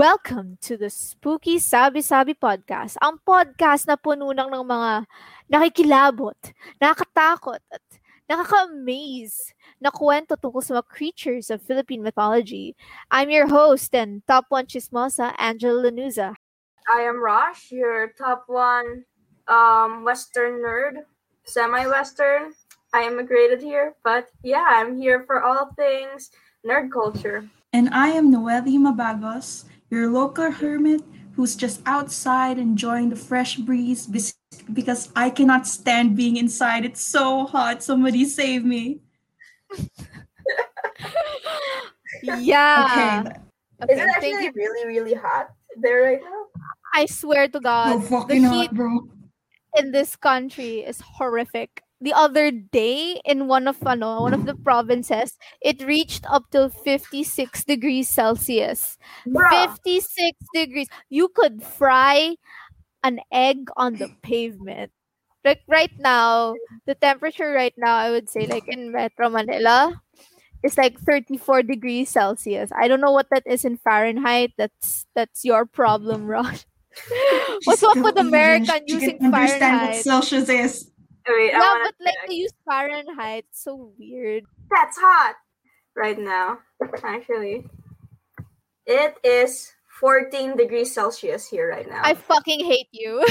Welcome to the Spooky Sabi Sabi Podcast, ang podcast na puno ng ng mga nakikilabot, nakakatakot, at nakaka-amaze na kwento tungkol sa mga creatures of Philippine mythology. I'm your host and top one chismosa, Angela Lanuza. I am Rosh, your top one um, Western nerd, semi-Western. I immigrated here, but yeah, I'm here for all things nerd culture. And I am Noeli Mabagos, your local hermit who's just outside enjoying the fresh breeze because I cannot stand being inside. It's so hot. Somebody save me. yeah. Okay. Okay, Is it actually really, really hot there right now? I swear to God, oh, fucking the heat hot, bro. in this country is horrific the other day in one of ano, one of the provinces, it reached up to 56 degrees Celsius. Bruh. 56 degrees. You could fry an egg on the pavement. Like right now, the temperature right now, I would say like in Metro Manila, it's like 34 degrees Celsius. I don't know what that is in Fahrenheit. That's that's your problem, Rosh. What's up with American using Fahrenheit? Understand what Celsius is. Wait, yeah, but like they use Fahrenheit. So weird. That's hot right now. Actually, it is 14 degrees Celsius here right now. I fucking hate you.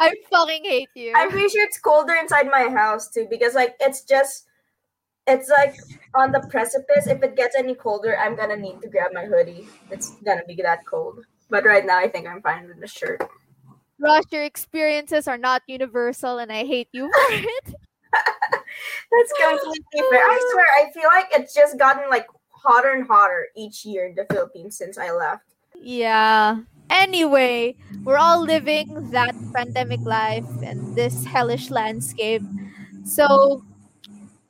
I fucking hate you. I'm pretty sure it's colder inside my house too because like it's just it's like on the precipice. If it gets any colder, I'm gonna need to grab my hoodie. It's gonna be that cold. But right now, I think I'm fine with the shirt. Rush, your experiences are not universal, and I hate you for it. That's completely fair. I swear, I feel like it's just gotten like hotter and hotter each year in the Philippines since I left. Yeah. Anyway, we're all living that pandemic life and this hellish landscape. So,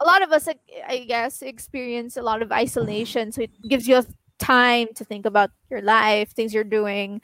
a lot of us, I guess, experience a lot of isolation. So, it gives you a time to think about your life, things you're doing.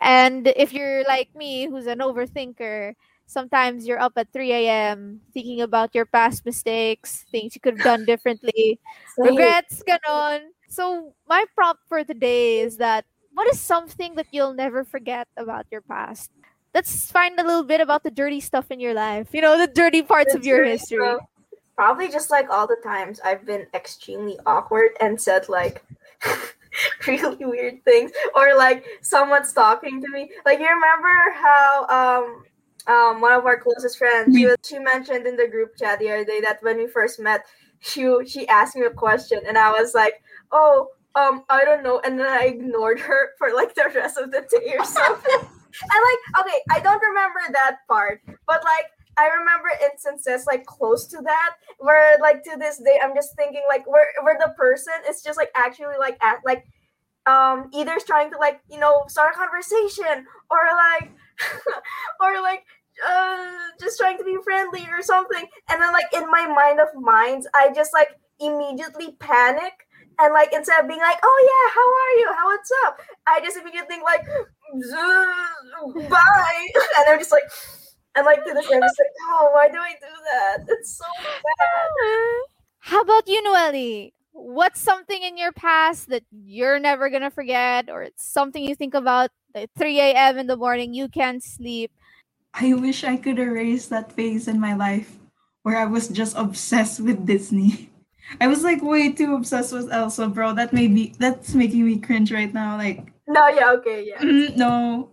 And if you're like me, who's an overthinker, sometimes you're up at 3 a.m. thinking about your past mistakes, things you could have done differently, regrets, ganon. So my prompt for today is that what is something that you'll never forget about your past? Let's find a little bit about the dirty stuff in your life. You know, the dirty parts the of your history. Stuff. Probably just like all the times I've been extremely awkward and said like really weird things. Or like someone's talking to me. Like you remember how um um one of our closest friends she was she mentioned in the group chat the other day that when we first met she she asked me a question. And i was like oh um i don't know. And then i ignored her for like the rest of the day or something. And like okay i don't remember that part. But like I remember instances like close to that where like to this day I'm just thinking like where where the person is just like actually like at like um either trying to like you know start a conversation or like or like uh just trying to be friendly or something. And then like in my mind of minds I just like immediately panic and like instead of being like oh yeah how are you? How what's up? I just immediately think like bye. And I'm just like and like to the day, I'm like, oh, why do I do that? It's so bad. How about you, Noelle? What's something in your past that you're never gonna forget, or it's something you think about at 3 a.m. in the morning, you can't sleep? I wish I could erase that phase in my life where I was just obsessed with Disney. I was like way too obsessed with Elsa, bro. That made me that's making me cringe right now. Like No, yeah, okay, yeah. Mm, no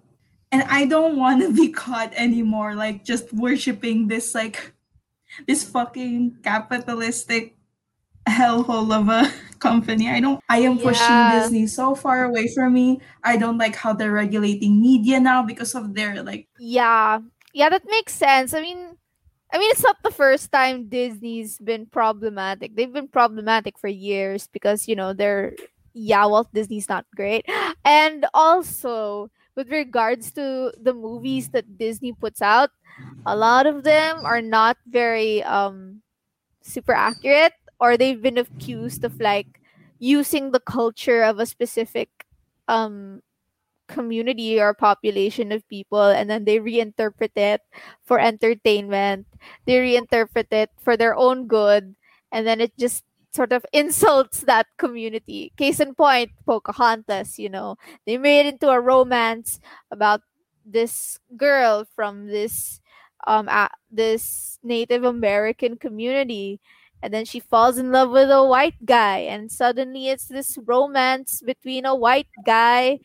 and I don't want to be caught anymore like just worshiping this like this fucking capitalistic hellhole of a company. I don't I am pushing yeah. Disney so far away from me. I don't like how they're regulating media now because of their like Yeah. Yeah, that makes sense. I mean I mean it's not the first time Disney's been problematic. They've been problematic for years because, you know, they're yeah, Walt Disney's not great. And also with regards to the movies that Disney puts out, a lot of them are not very um super accurate or they've been accused of like using the culture of a specific um community or population of people and then they reinterpret it for entertainment. They reinterpret it for their own good and then it just sort of insults that community. Case in point, Pocahontas, you know, they made into a romance about this girl from this um this Native American community and then she falls in love with a white guy and suddenly it's this romance between a white guy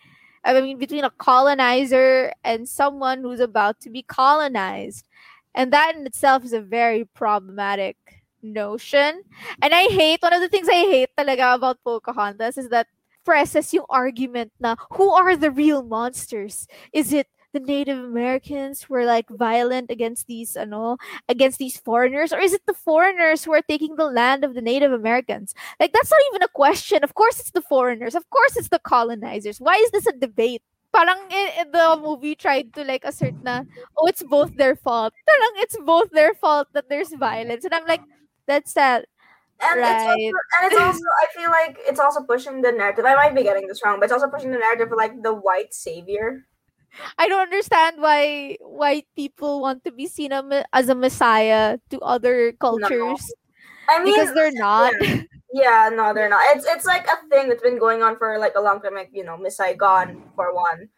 I mean between a colonizer and someone who's about to be colonized. And that in itself is a very problematic notion. And I hate one of the things I hate talaga about Pocahontas is that presses yung argument na who are the real monsters? Is it the Native Americans who are like violent against these ano against these foreigners? Or is it the foreigners who are taking the land of the Native Americans? Like that's not even a question. Of course it's the foreigners. Of course it's the colonizers. Why is this a debate? Parang in, in the movie tried to like assert na oh it's both their fault. Parang it's both their fault that there's violence. And I'm like that's sad And it's, also, Right. and it's also, I feel like it's also pushing the narrative. I might be getting this wrong, but it's also pushing the narrative of like the white savior. I don't understand why white people want to be seen as a messiah to other cultures I mean, because they're not. Yeah, no, they're not. It's it's like a thing that's been going on for like a long time. Like you know, Miss Saigon for one.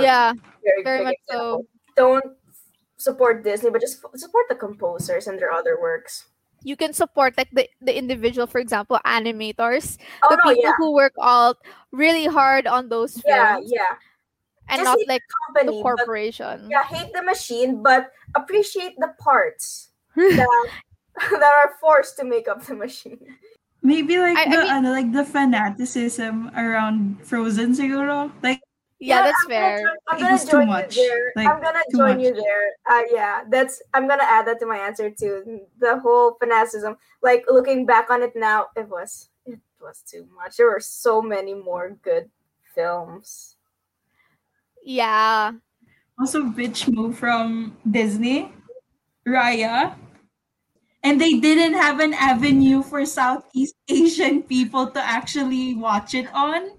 Yeah, very, very much example. so. Don't support Disney, but just support the composers and their other works. You can support like the, the individual, for example, animators, Oh the no, people yeah, who work all really hard on those yeah, films, yeah. yeah and Just not hate like Company, the but corporation. yeah, hate the machine, but appreciate the parts that that are forced to make up the machine. Maybe like I- I the mean- ano, like the fanaticism around Frozen siguro. Like yeah, that's I'm gonna fair. join- I'm gonna was too join much, you there. like, I'm gonna too join much. you there. Uh, yeah, that's. I'm gonna add that to my answer too. The whole fanaticism. Like looking back on it now, it was it was too much. There were so many more good films. Yeah, also bitch move from Disney, Raya. And they didn't have an avenue for Southeast Asian people to actually watch it on.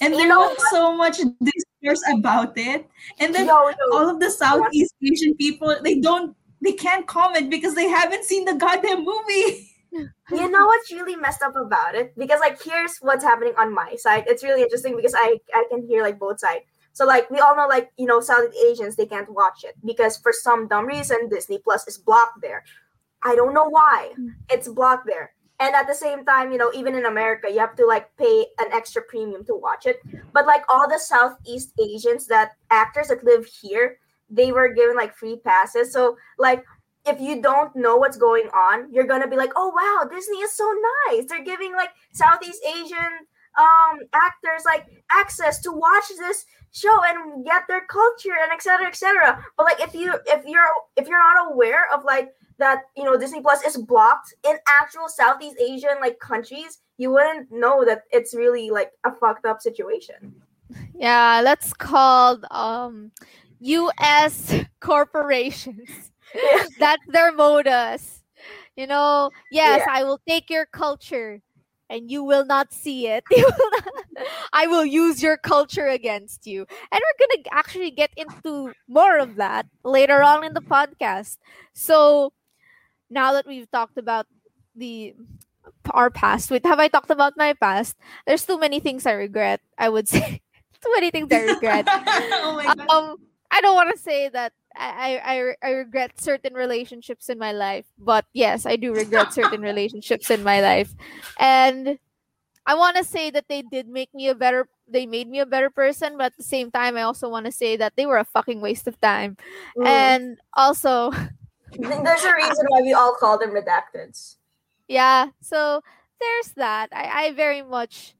And You there know was so much discourse about it. And then Yo, yo, all of the Southeast Asian people, they don't they can't comment because they haven't seen the goddamn movie. you know what's really messed up about it? Because like here's what's happening on my side. It's really interesting because I I can hear like both sides. So like we all know like you know Southeast Asians they can't watch it because for some dumb reason Disney Plus is blocked there. I don't know why mm. it's blocked there. And at the same time, you know, even in America, you have to like pay an extra premium to watch it. But like all the Southeast Asians that actors that live here, they were given like free passes. So like if you don't know what's going on, you're gonna be like, oh wow, Disney is so nice. They're giving like Southeast Asian um actors like access to watch this show and get their culture and etc etc but like if you if you're if you're not aware of like that you know disney plus is blocked in actual southeast asian like countries you wouldn't know that it's really like a fucked up situation yeah. That's called um, U.S. corporations. Yeah. That's their modus. You know, yes, Yeah. I will take your culture and you will not see it. You will not- I will use your culture against you. And we're going to actually get into more of that later on in the podcast. So now that we've talked about the our past, wait, have I talked about my past? There's too many things I regret, I would say. too many things I regret oh my god. um I don't want to say that I, I I- I regret certain relationships in my life, but yes, I do regret certain relationships in my life, and I want to say that they did make me a better. They made me a better person, but at the same time, I also want to say that they were a fucking waste of time, Mm. and also, there's a reason why we all call them redacteds yeah. So there's that. I I very much.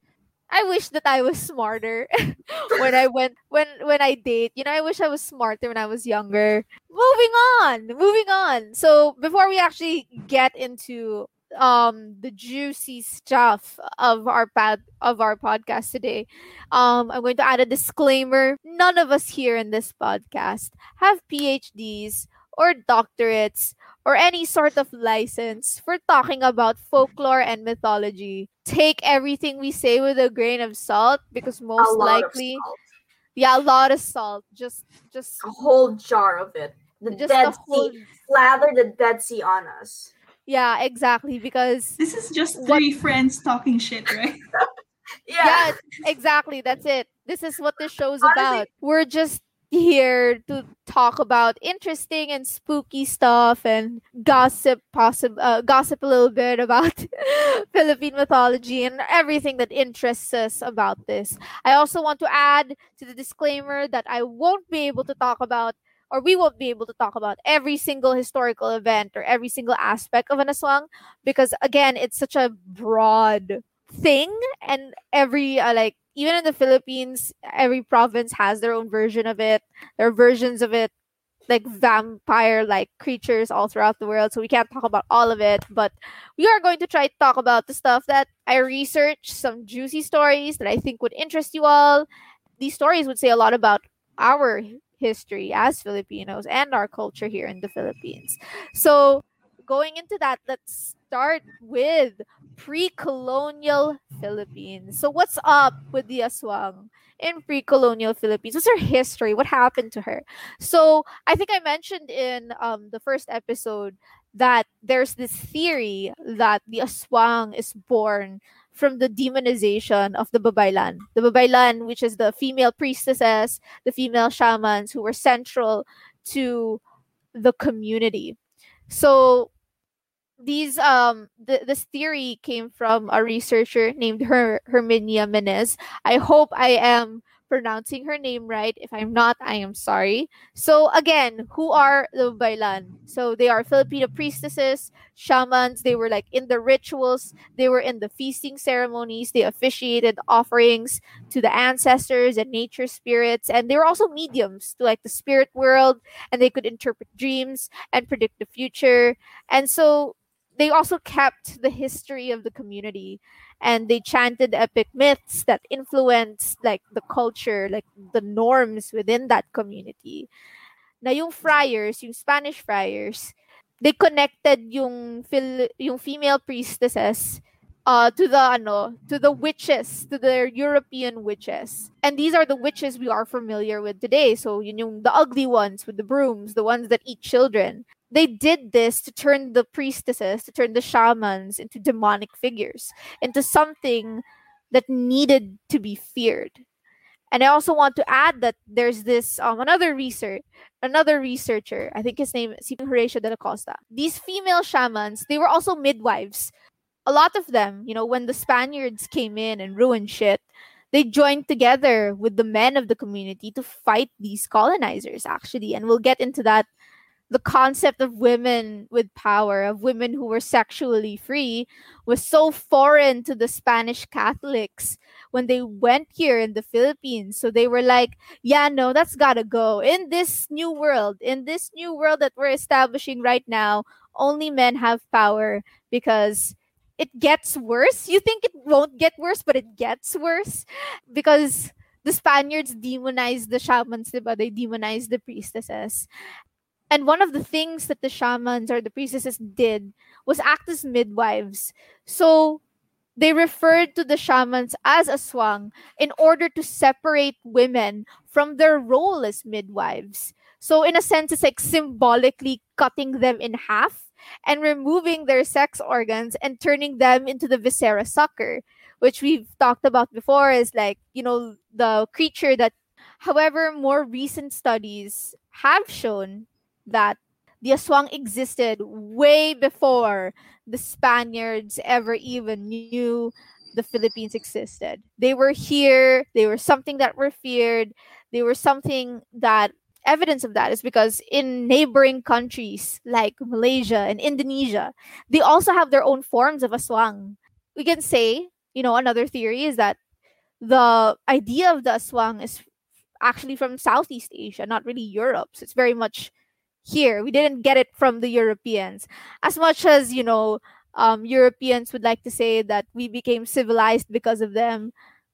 I wish that I was smarter when I went when when I date. You know, I wish I was smarter when I was younger. Moving on, moving on. So before we actually get into um the juicy stuff of our pad of our podcast today, um I'm going to add a disclaimer. None of us here in this podcast have PhDs or doctorates or any sort of license for talking about folklore and mythology. Take everything we say with a grain of salt because a most lot likely, of salt. yeah, a lot of salt. Just, just, a whole jar of it the just dead a whole. sea slather the dead sea on us Yeah, exactly. Because This is just What- three friends talking shit, right? yeah, Yeah. exactly. That's it. This is what this show's Honestly- about. We're just here to talk about interesting and spooky stuff and gossip possible uh, gossip a little bit about Philippine mythology and everything that interests us about this. I also want to add to the disclaimer that I won't be able to talk about or we won't be able to talk about every single historical event or every single aspect of an aswang because again it's such a broad thing and every uh, like even in the philippines every province has their own version of it. There are versions of it like vampire like creatures all throughout the world so we can't talk about all of it but we are going to try to talk about the stuff that i researched some juicy stories that i think would interest you all. These stories would say a lot about our history as filipinos and our culture here in the philippines. So going into that let's start with pre-colonial Philippines. So what's up with the aswang in pre-colonial Philippines? What's her history? What happened to her? So I think I mentioned in um, the first episode that there's this theory that the aswang is born from the demonization of the babaylan. The babaylan, which is the female priestesses, the female shamans who were central to the community. So these um th- this theory came from a researcher named Her- Herminia Menez. I hope I am pronouncing her name right. If I'm not, I am sorry. So again, who are the babaylan? So they are Filipino priestesses, shamans. They were like in the rituals. They were in the feasting ceremonies. They officiated offerings to the ancestors and nature spirits, and they were also mediums to like the spirit world, and they could interpret dreams and predict the future. And so they also kept the history of the community and they chanted epic myths that influenced like the culture like the norms within that community. Na yung friars yung spanish friars they connected yung fil- yung female priestesses uh, to the ano to the witches to the European witches. And these are the witches we are familiar with today. So yun yung the ugly ones with the brooms the ones that eat children they did this to turn the priestesses, to turn the shamans into demonic figures, into something that needed to be feared. And I also want to add that there's this um, another research, another researcher, I think his name is Horacio de la Costa. These female shamans, they were also midwives. A lot of them, you know, when the Spaniards came in and ruined shit, they joined together with the men of the community to fight these colonizers, actually. And we'll get into that the concept of women with power, of women who were sexually free, was so foreign to the Spanish Catholics when they went here in the Philippines. So they were like, yeah, no, that's gotta go. In this new world, in this new world that we're establishing right now, only men have power because it gets worse. You think it won't get worse, but it gets worse because the Spaniards demonized the shamans, diba? They demonized the priestesses. And one of the things that the shamans or the priestesses did was act as midwives. So they referred to the shamans as aswang in order to separate women from their role as midwives. So, in a sense, it's like symbolically cutting them in half and removing their sex organs and turning them into the viscera sucker, which we've talked about before, is like, you know, the creature that, however, more recent studies have shown that the aswang existed way before the Spaniards ever even knew the Philippines existed. They were here, they were something that were feared, they were something that evidence of that is because in neighboring countries like Malaysia and Indonesia, they also have their own forms of aswang. We can say, you know, another theory is that the idea of the aswang is actually from Southeast Asia, not really Europe. So it's very much here. We didn't get it from the Europeans. As much as, you know, um, Europeans would like to say that we became civilized because of them,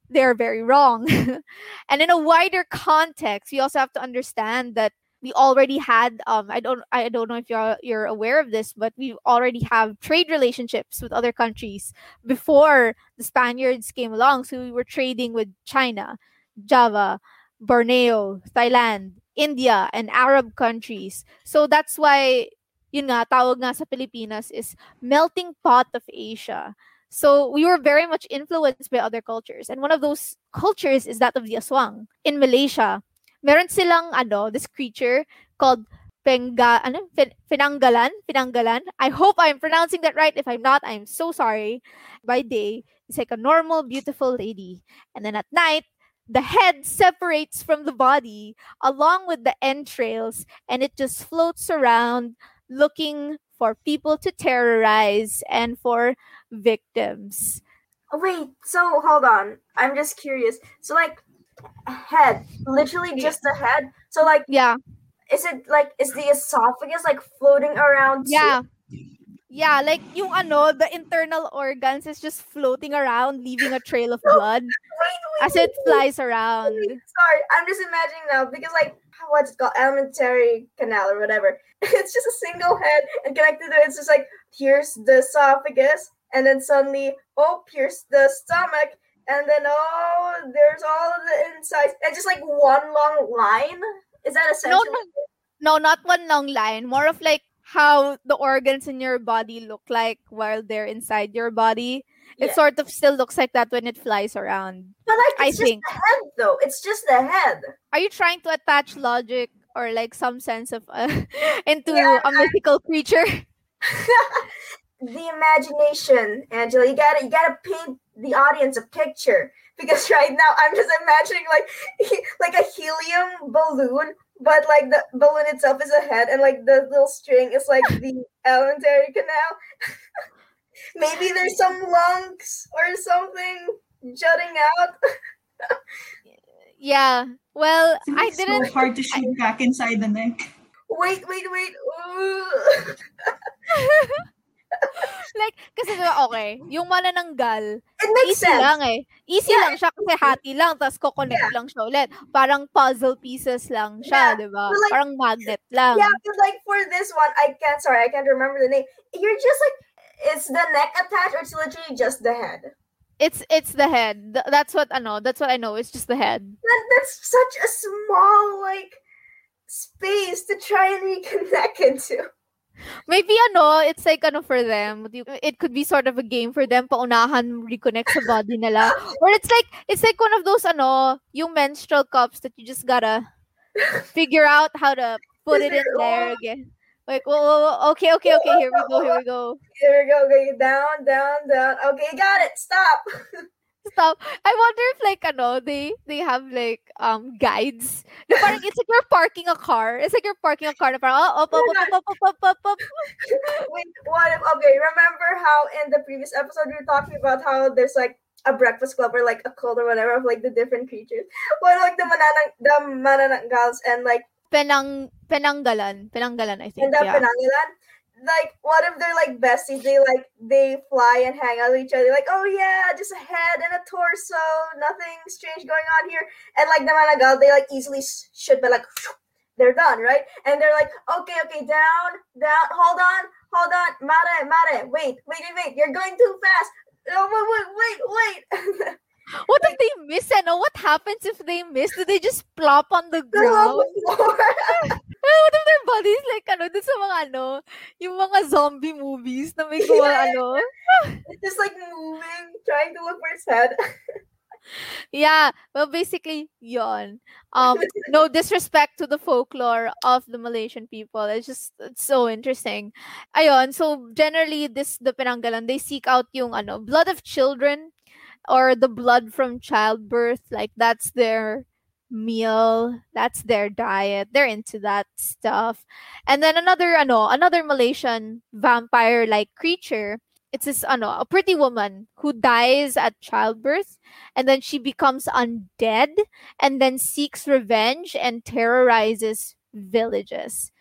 they're very wrong. and in a wider context, we also have to understand that we already had um I don't I don't know if you're you're aware of this, but we already have trade relationships with other countries before the Spaniards came along. So we were trading with China, Java, Borneo, Thailand, India, and Arab countries. So that's why yun nga, tawag nga sa Pilipinas is melting pot of Asia. So we were very much influenced by other cultures. And one of those cultures is that of the Aswang. In Malaysia, meron silang ano, this creature called Penga, ano, Fin- Penanggalan. I hope I'm pronouncing that right. If I'm not, I'm so sorry. By day, it's like a normal, beautiful lady. And then at night, the head separates from the body along with the entrails and it just floats around looking for people to terrorize and for victims. Oh, wait, so hold on. I'm just curious. So like head, literally just the head. So like Yeah. is it like is the esophagus like floating around? too? Yeah. Like yung ano, the internal organs is just floating around, leaving a trail of blood Wait, wait, as it flies around. wait. Sorry, I'm just imagining now because like what's it called alimentary canal or whatever. It's just a single head and connected to it. It's just like here's the esophagus, and then suddenly oh here's the stomach, and then oh there's all of the insides, and just like one long line. Is that No, no, no, not one long line. More of like how the organs in your body look like while they're inside your body. It sort of still looks like that when it flies around. But like I it's just think. the head though. It's just the head. Are you trying to attach logic or like some sense of uh, into Yeah, a mythical creature? the imagination, Angela. You gotta you gotta paint the audience a picture because right now I'm just imagining like like a helium balloon, but like the balloon itself is a head, and like the little string is like the alimentary canal. Maybe there's some lungs or something jutting out. Yeah. Well, It's I didn't. hard to shoot back inside the neck. Wait, wait, wait. Like, kasi diba, okay, yung manananggal, It makes easy sense. lang eh. Easy Yeah. lang siya kasi hati lang, tapos kukonect lang siya ulit. Parang puzzle pieces lang siya, di ba? like- Parang magnet lang. Yeah, but like for this one, I can't. Sorry, I can't remember the name. You're just like, it's the neck attached, or it's literally just the head. It's it's the head. That's what I know. that's what I know. It's just the head. That that's such a small like space to try and reconnect into. Maybe ano, it's like ano for them. It could be sort of a game for them paunahan reconnect sa body nila. Or it's like it's like one of those ano, yung menstrual cups that you just gotta figure out how to put it in there again. Like, whoa, whoa, whoa, okay, okay, okay, here we go, here we go. Here we go. Okay, down, down, down. Okay, got it. Stop. stop. I wonder if like ano, they they have like um guides. Na parang it's like you're parking a car. It's like you're parking a car. Na parang, oh, up, up, up, up, up, up, up, Wait, what if, okay, remember how in the previous episode we were talking about how there's like a breakfast club or like a cult or whatever of like the different creatures. What like the mananang the manananggals and like Penang Penanggalan. Penanggalan, I think. And the yeah. Penanggalan? Like what if they're like besties? They like they fly and hang out with each other. Like, oh yeah, just a head and a torso, nothing strange going on here. And like the Managal, they like easily should but like they're done, right? And they're like, okay, okay, down, down, hold on, hold on, Mare, Mare, wait, wait, wait, wait, you're going too fast. Oh, wait, wait, wait, wait. What if they miss? Ano? What happens if they miss? Do they just plop on the ground? Eh, what if their bodies like ano, dun sa mga ano, yung mga zombie movies na may gawa ano? it's just like moving, trying to look for its head. Yeah, well basically yon. Um no disrespect to the folklore of the Malaysian people. It's just it's so interesting. Ayon, so generally this the Penanggalan, they seek out yung ano, blood of children or the blood from childbirth. Like that's their meal, that's their diet. They're into that stuff. And then another ano, another Malaysian vampire like creature it's this ano, a pretty woman who dies at childbirth and then she becomes undead and then seeks revenge and terrorizes villages.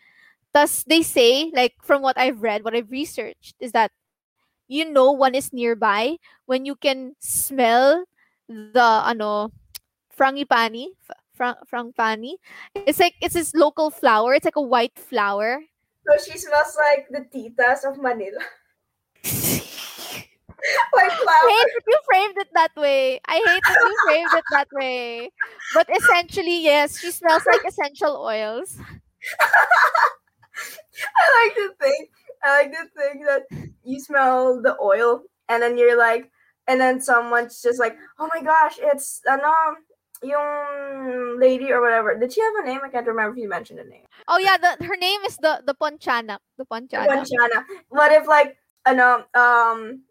Thus, they say, like from what I've read, what I've researched, is that you know one is nearby when you can smell the ano frangipani, f- frang frangipani. It's like it's this local flower. It's like a white flower. So she smells like the titas of Manila. White flower. I hate that you framed it that way. I hate that you framed it that way. But essentially, yes, she smells like essential oils. I like to think I like the thing that you smell the oil and then you're like and then someone's just like, "Oh my gosh, it's ano yung lady or whatever. Did she have a name? I can't remember if you mentioned a name. Oh yeah, the her name is the the Ponchana. The Ponchana. Ponchana. What if like ano um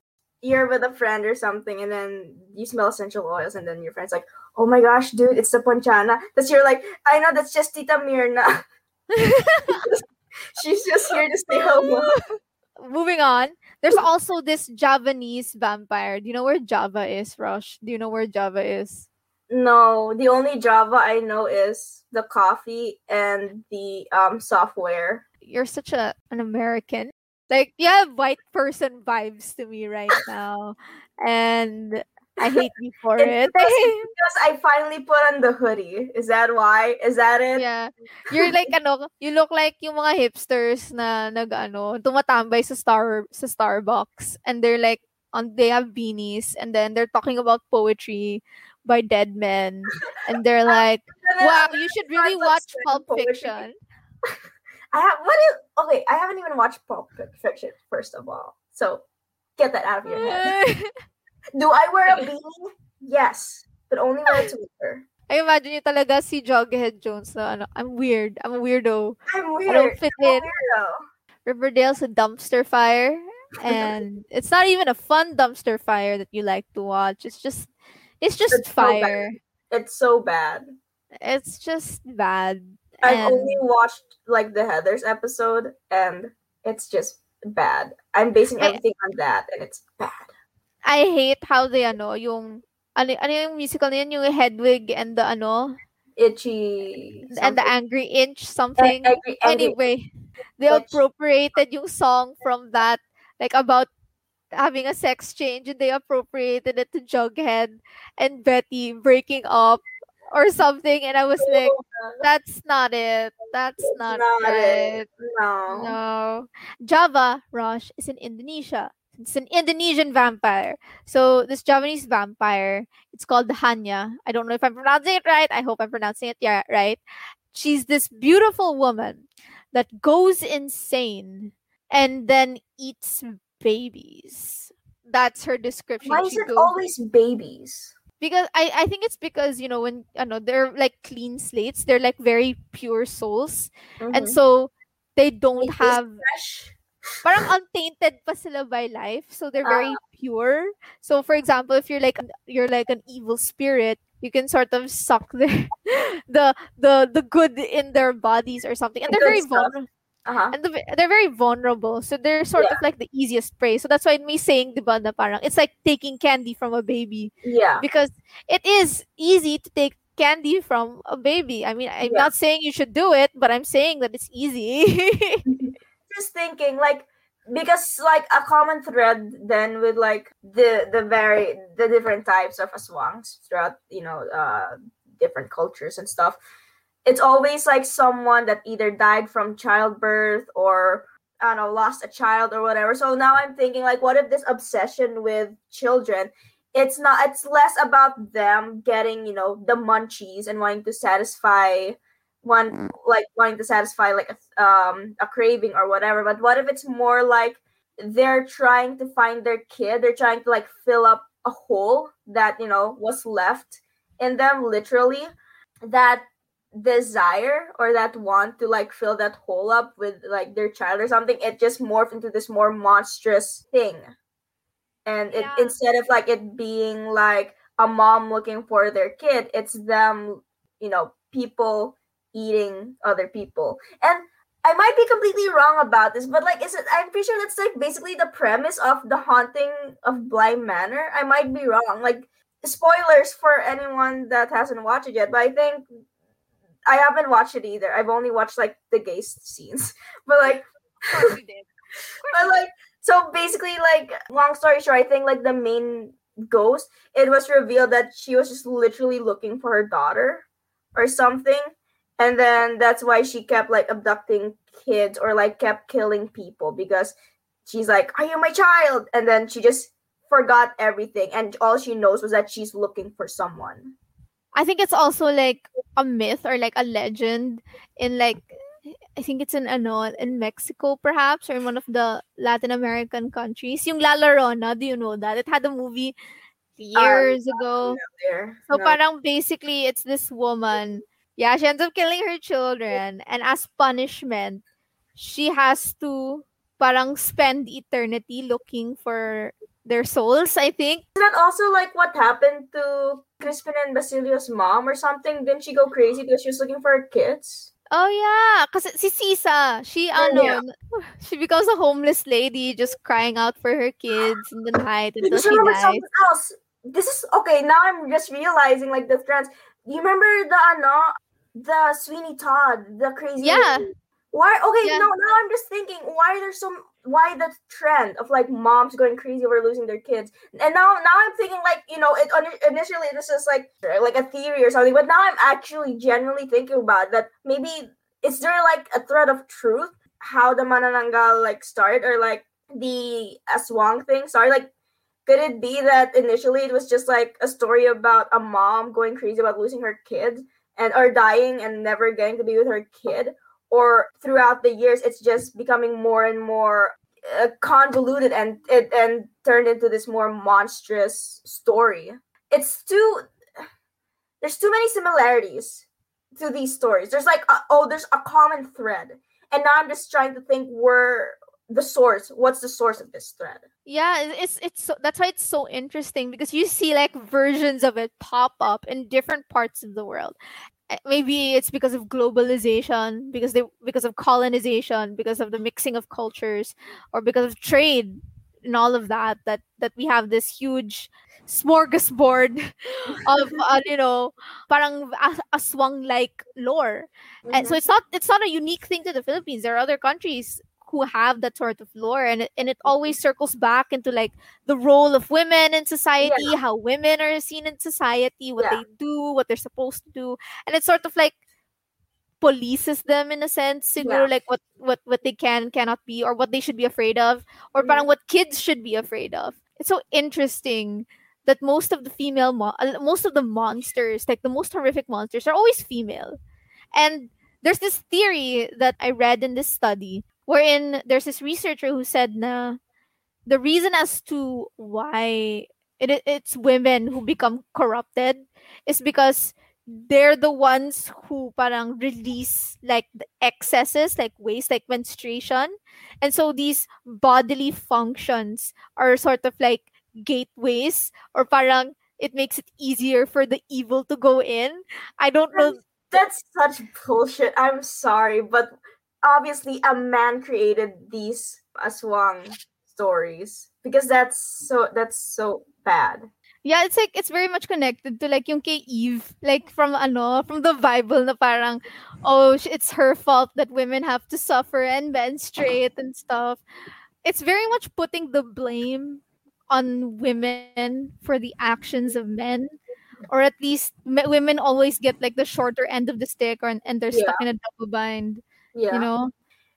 you're with a friend or something and then you smell essential oils and then your friend's like, "Oh my gosh, dude, it's the Ponchana." That's you're like, "I know that's just Tita Mirna." She's just here to stay home. Moving on. There's also this Javanese vampire. Do you know where Java is, Rush? Do you know where Java is? No, the only Java I know is the coffee and the um software. You're such a an American. Like you have white person vibes to me right now. And I hate you for it. because, because I finally put on the hoodie. Is that why? Is that it? yeah. You're like ano, you look like yung mga hipsters na nag ano, tumatambay sa Star sa Starbucks and they're like on they have beanies and then they're talking about poetry by dead men and they're like, "Wow, you should really watch Pulp. Fiction." I have what is okay, I haven't even watched Pulp Fiction, first of all. So get that out of your head. Do I wear a beanie? Yes. But only when it's winter. I imagine you talaga si Jughead Jones na ano, I'm weird. I'm a weirdo. I'm weird. I don't fit I'm in. Riverdale's a dumpster fire. And it's not even a fun dumpster fire that you like to watch. It's just it's just It's so fire. It's so bad. It's just bad. I've And only watched like the Heathers episode and it's just bad. I'm basing I- everything on that and it's bad. I hate how they ano, yung ano, ano yung musical na yun, yung Hedwig and the ano, Itchy and the. Angry Inch something. Angry- angry- Anyway, they appropriated yung song from that, like about having a sex change, and they appropriated it to Jughead and Betty breaking up or something, and I was oh, like, that's not it. That's not, not right. it. No. No. Java, Rosh, is in Indonesia. It's an Indonesian vampire. So this Javanese vampire, it's called the Hanya. I don't know if I'm pronouncing it right. I hope I'm pronouncing it yeah, right. She's this beautiful woman that goes insane and then eats babies. That's her description. Why is it goes- always babies? because I, I think it's because you know when you know they're like clean slates they're like very pure souls and Mhm. so they don't It have fresh. parang untainted pa sila by life so they're Ah. very pure so for example if you're like an, you're like an evil spirit you can sort of suck their the the the good in their bodies or something and they're very vulnerable Uh-huh. and the- they're very vulnerable so they're sort of like the easiest prey so that's why me saying diba na parang it's like taking candy from a baby Yeah. because it is easy to take candy from a baby. I mean, I'm Yeah. not saying you should do it, but I'm saying that it's easy. Just thinking like because like a common thread then with like the the very the different types of aswangs throughout you know uh different cultures and stuff it's always like someone that either died from childbirth or I don't know, lost a child or whatever. So now I'm thinking like what if this obsession with children it's not it's less about them getting, you know, the munchies and wanting to satisfy one like wanting to satisfy like a, um a craving or whatever. But what if it's more like they're trying to find their kid, they're trying to like fill up a hole that, you know, was left in them literally that desire or that want to like fill that hole up with like their child or something it just morphed into this more monstrous thing. And it Yeah. instead of like it being like a mom looking for their kid it's them you know people eating other people. And i might be completely wrong about this but like is it i'm pretty sure that's like basically the premise of the haunting of bly manor. I might be wrong. Like spoilers for anyone that hasn't watched it yet but i think I haven't watched it either. I've only watched like the gay scenes. But like of course you did. but like so basically like long story short, I think like the main ghost, it was revealed that she was just literally looking for her daughter or something. And then that's why she kept like abducting kids or like kept killing people because she's like, Are you my child? And then she just forgot everything and all she knows was that she's looking for someone. I think it's also like a myth or like a legend in like I think it's in ano in Mexico perhaps or in one of the Latin American countries. Yung La Llorona, do you know that? It had a movie um, years ago. There. So No. parang basically it's this woman. Yeah, she ends up killing her children and as punishment, she has to parang spend eternity looking for their souls, I think. Isn't that also like what happened to Crispin and Basilio's mom or something? Didn't she go crazy because she was looking for her kids? Oh yeah, cause si Sisa, she Oh, ano, yeah. she becomes a homeless lady just crying out for her kids in the night until she remember dies. something else. This is okay. Now I'm just realizing like the trends. You remember the ano, the Sweeney Todd, the crazy. Yeah. lady? Why? Okay, Yeah. no. Now I'm just thinking, why are there some, why the trend of like moms going crazy over losing their kids, and now now I'm thinking like you know it initially this is like like a theory or something, but now I'm actually genuinely thinking about that. Maybe is there like a thread of truth? How the Manananggal like started or like the Aswang thing sorry Like could it be that initially it was just like a story about a mom going crazy about losing her kid and or dying and never getting to be with her kid or throughout the years it's just becoming more and more uh, convoluted and it and turned into this more monstrous story. It's too there's too many similarities to these stories. There's like a, oh there's a common thread and now i'm just trying to think where the source what's the source of this thread? Yeah, it's it's so, that's why it's so interesting because you see like versions of it pop up in different parts of the world. Uh, Maybe it's because of globalization, because they because of colonization, because of the mixing of cultures, or because of trade and all of that. That that we have this huge smorgasbord of uh, you know parang as- aswang like lore and so it's not it's not a unique thing to the Philippines. There are other countries who have that sort of lore, and it, and it always circles back into like the role of women in society, how women are seen in society, what Yeah. they do, what they're supposed to do, and it sort of like polices them in a sense, siguro like what what what they can cannot be, or what they should be afraid of, or Mhm. parang what kids should be afraid of. It's so interesting that most of the female mo- uh, most of the monsters like the most horrific monsters are always female and there's this theory that i read in this study wherein there's this researcher who said na the reason as to why it, it's women who become corrupted is because they're the ones who parang release like the excesses like waste like menstruation and so these bodily functions are sort of like gateways or parang it makes it easier for the evil to go in i don't know That's such bullshit. I'm sorry, but obviously a man created these uh, aswang stories because that's so that's so bad. Yeah, it's like it's very much connected to like yung kay Eve, like from ano, from the Bible na parang oh, it's her fault that women have to suffer and menstruate and stuff. It's very much putting the blame on women for the actions of men. Or at least women always get like the shorter end of the stick or and they're stuck in a double bind, Yeah. you know?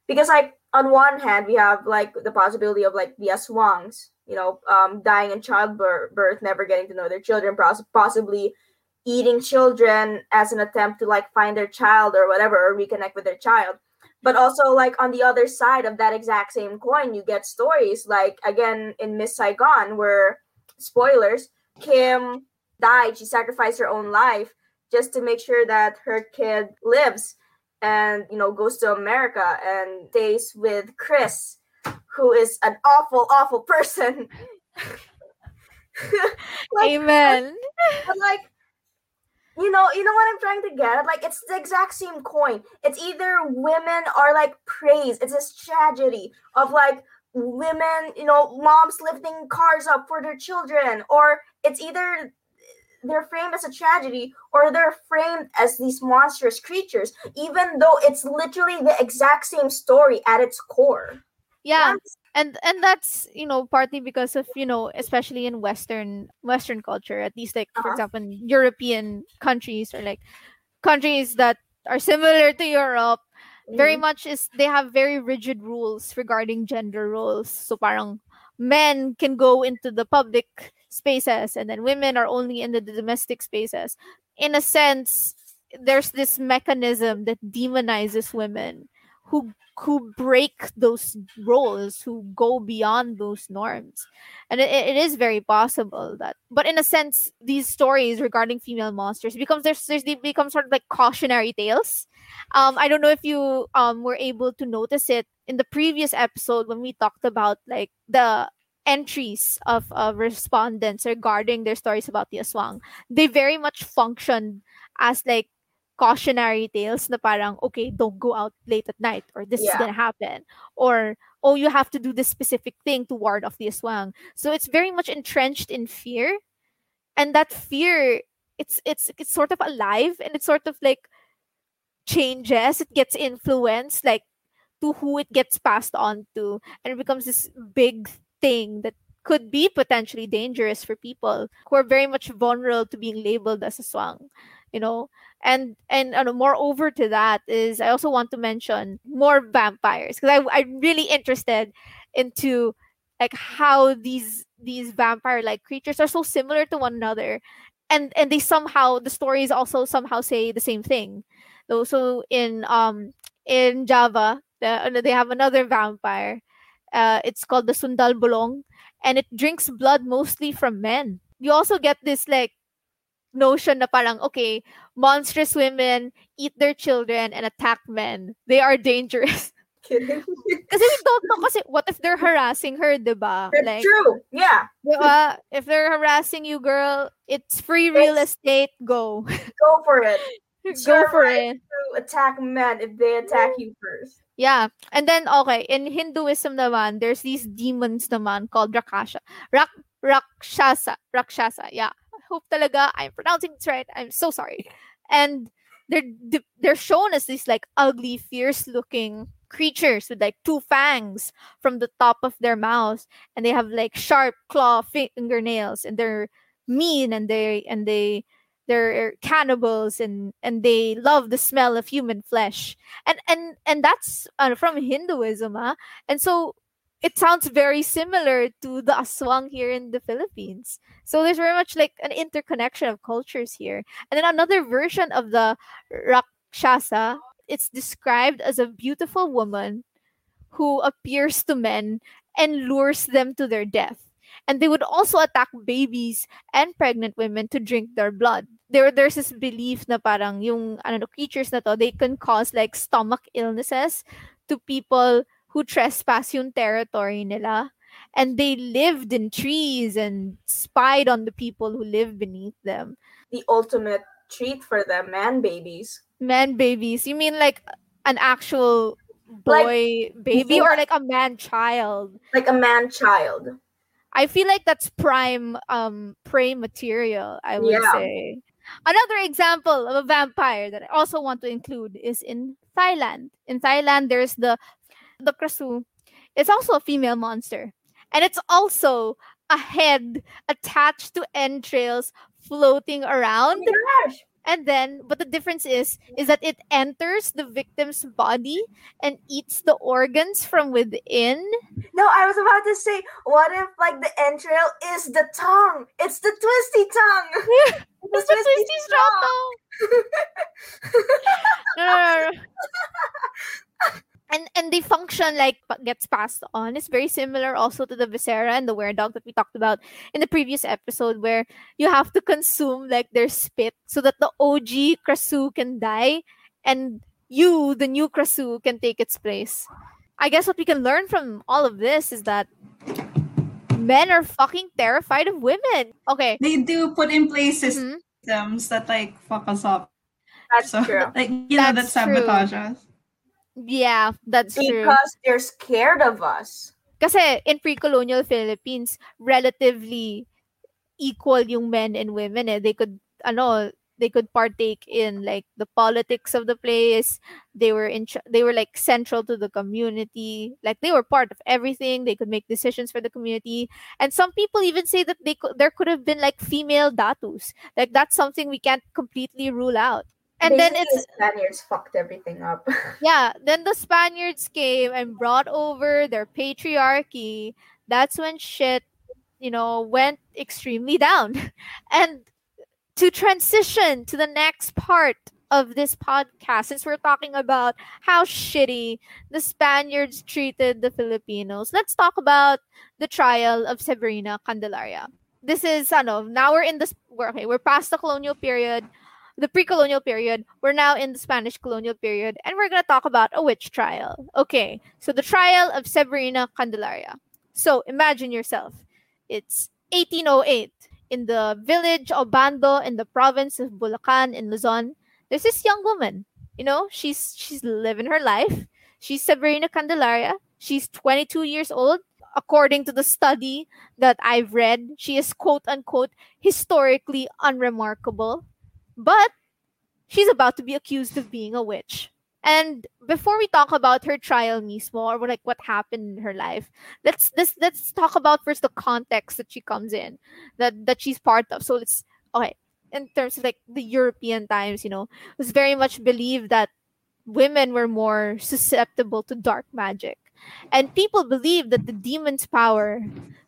because like on one hand we have like the possibility of like the aswangs you know um dying in childbirth never getting to know their children poss- possibly eating children as an attempt to like find their child or whatever or reconnect with their child but also like on the other side of that exact same coin you get stories like again in miss saigon where spoilers kim died she sacrificed her own life just to make sure that her kid lives and you know goes to America and stays with Chris, who is an awful, awful person. like, Amen. but like, you know, you know what I'm trying to get at? Like, it's the exact same coin. It's either women are like praised. It's this tragedy of like women, you know, moms lifting cars up for their children, or it's either they're framed as a tragedy or they're framed as these monstrous creatures, even though it's literally the exact same story at its core. Yeah. That's- and and that's you know partly because of you know especially in western western culture at least like for Uh-huh. example in european countries or like countries that are similar to europe very Mhm. much is they have very rigid rules regarding gender roles so parang men can go into the public spaces and then women are only in the domestic spaces in a sense there's this mechanism that demonizes women who who break those roles, who go beyond those norms. And it, it is very possible that but in a sense, these stories regarding female monsters becomes there's, there's they become sort of like cautionary tales. Um I don't know if you um were able to notice it in the previous episode when we talked about like the entries of, of respondents regarding their stories about the aswang they very much function as like cautionary tales na parang okay don't go out late at night or this is gonna happen or oh you have to do this specific thing to ward off the aswang so it's very much entrenched in fear and that fear it's it's it's sort of alive and it sort of like changes. It gets influenced like to who it gets passed on to and it becomes this big thing that could be potentially dangerous for people who are very much vulnerable to being labeled as aswang you know? And and uh, moreover to that is i also want to mention more vampires because I, i'm really interested into like how these these vampire like creatures are so similar to one another. And and they somehow the stories also somehow say the same thing. So in um in java the, they have another vampire uh it's called the sundel bolong and it drinks blood mostly from men you also get this like notion na parang okay monstrous women eat their children and attack men they are dangerous Kidding. kasi we don't know kasi what if they're harassing her diba It's like true. Yeah. diba? if they're harassing you girl it's free real It's- estate go Go for it. Go for right it To attack men if they attack you first. Yeah. And then okay, in Hinduism naman, there's these demons naman called Rakasha. Rak Rakshasa. Rakshasa. Yeah. I hope talaga I'm pronouncing this right. I'm so sorry. And they're they're shown as these like ugly, fierce looking creatures with like two fangs from the top of their mouths and they have like sharp claw fingernails and they're mean and they and they they're cannibals and and they love the smell of human flesh and and and that's uh, from Hinduism, huh? and so it sounds very similar to the aswang here in the Philippines. So there's very much like an interconnection of cultures here. And then another version of the rakshasa, it's described as a beautiful woman who appears to men and lures them to their death. And they would also attack babies and pregnant women to drink their blood. There, there's this belief na parang yung ano, no, creatures na to, they can cause like stomach illnesses to people who trespass yung territory nila. And they lived in trees and spied on the people who live beneath them. The ultimate treat for them, man babies. Man babies. You mean like an actual Like, boy baby or like a man child? Like a man child. I feel like that's prime um prey material, I would Yeah. say. Another example of a vampire that I also want to include is in Thailand. In Thailand, there's the the krasue. It's also a female monster. And it's also a head attached to entrails floating Oh around. gosh. And then, but the difference is, is that it enters the victim's body and eats the organs from within. No, I was about to say, what if like the entrail is the tongue? It's the twisty tongue. It's the twisty straw no, no, no, no. And and they function like gets passed on. It's very similar also to the viscera and the were dog that we talked about in the previous episode, where you have to consume like their spit so that the OG Krasue can die, and you, the new Krasue, can take its place. I guess what we can learn from all of this is that men are fucking terrified of women. Okay. They do put in place mhm. systems that like fuck us up. That's So true. like you know that That's sabotage us. Yeah, that's true. Because they're scared of us. Kasi in pre-colonial Philippines, relatively equal yung men and women eh. They could ano, they could partake in like the politics of the place. They were in they were like central to the community. Like they were part of everything. They could make decisions for the community. And some people even say that they could, there could have been like female datus. Like that's something we can't completely rule out. And then it's the Spaniards fucked everything up. yeah, then the Spaniards came and brought over their patriarchy. That's when shit, you know, went extremely down. And to transition to the next part of this podcast, since we're talking about how shitty the Spaniards treated the Filipinos, let's talk about the trial of Severina Candelaria. This is, ano, now we're in the, we're, okay, we're past the colonial period, the pre-colonial period. We're now in the Spanish colonial period, and we're gonna talk about a witch trial. Okay, so the trial of Severina Candelaria. So imagine yourself, it's 1808 in the village of Obando in the province of Bulacan in Luzon. There's this young woman. You know, she's she's living her life. She's Severina Candelaria. She's 22 years old. According to the study that I've read, she is quote unquote historically unremarkable. But she's about to be accused of being a witch. And before we talk about her trial mismo or like what happened in her life, let's let's let's talk about first the context that she comes in, that that she's part of. So let's okay, in terms of like the European times, you know, it was very much believed that women were more susceptible to dark magic. And people believed that the demon's power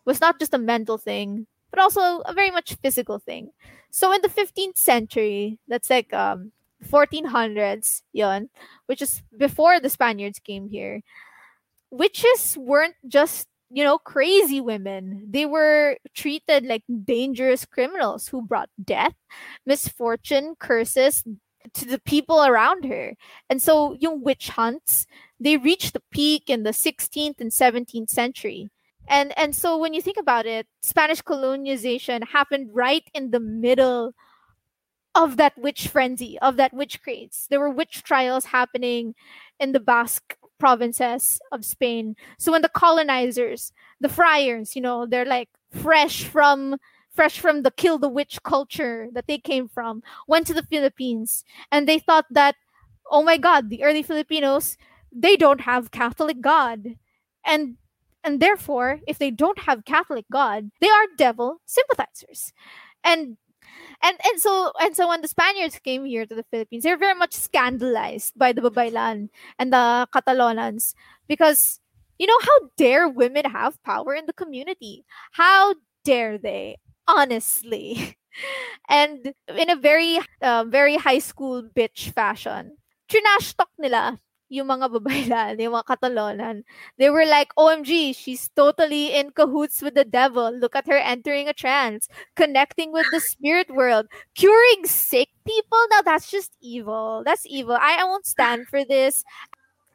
was not just a mental thing, but also a very much physical thing. So in the 15th century, that's like um 1400s, yon, which is before the Spaniards came here, witches weren't just, you know, crazy women. They were treated like dangerous criminals who brought death, misfortune, curses to the people around her. And so yung witch hunts, they reached the peak in the 16th and 17th century. And and so when you think about it, Spanish colonization happened right in the middle of that witch frenzy, of that witch craze. There were witch trials happening in the Basque provinces of Spain. So when the colonizers, the friars, you know, they're like fresh from fresh from the kill the witch culture that they came from, went to the Philippines and they thought that oh my god, the early Filipinos, they don't have Catholic God. And and therefore, if they don't have Catholic God, they are devil sympathizers. And and and so and so when the Spaniards came here to the Philippines, they're very much scandalized by the Babaylan and the Catalonans because you know how dare women have power in the community? How dare they? Honestly. and in a very uh, very high school bitch fashion, trinash talk nila yung mga babaylan, yung mga Catalonan, they were like, OMG, she's totally in cahoots with the devil. Look at her entering a trance, connecting with the spirit world, curing sick people. Now that's just evil. That's evil. I, I won't stand for this.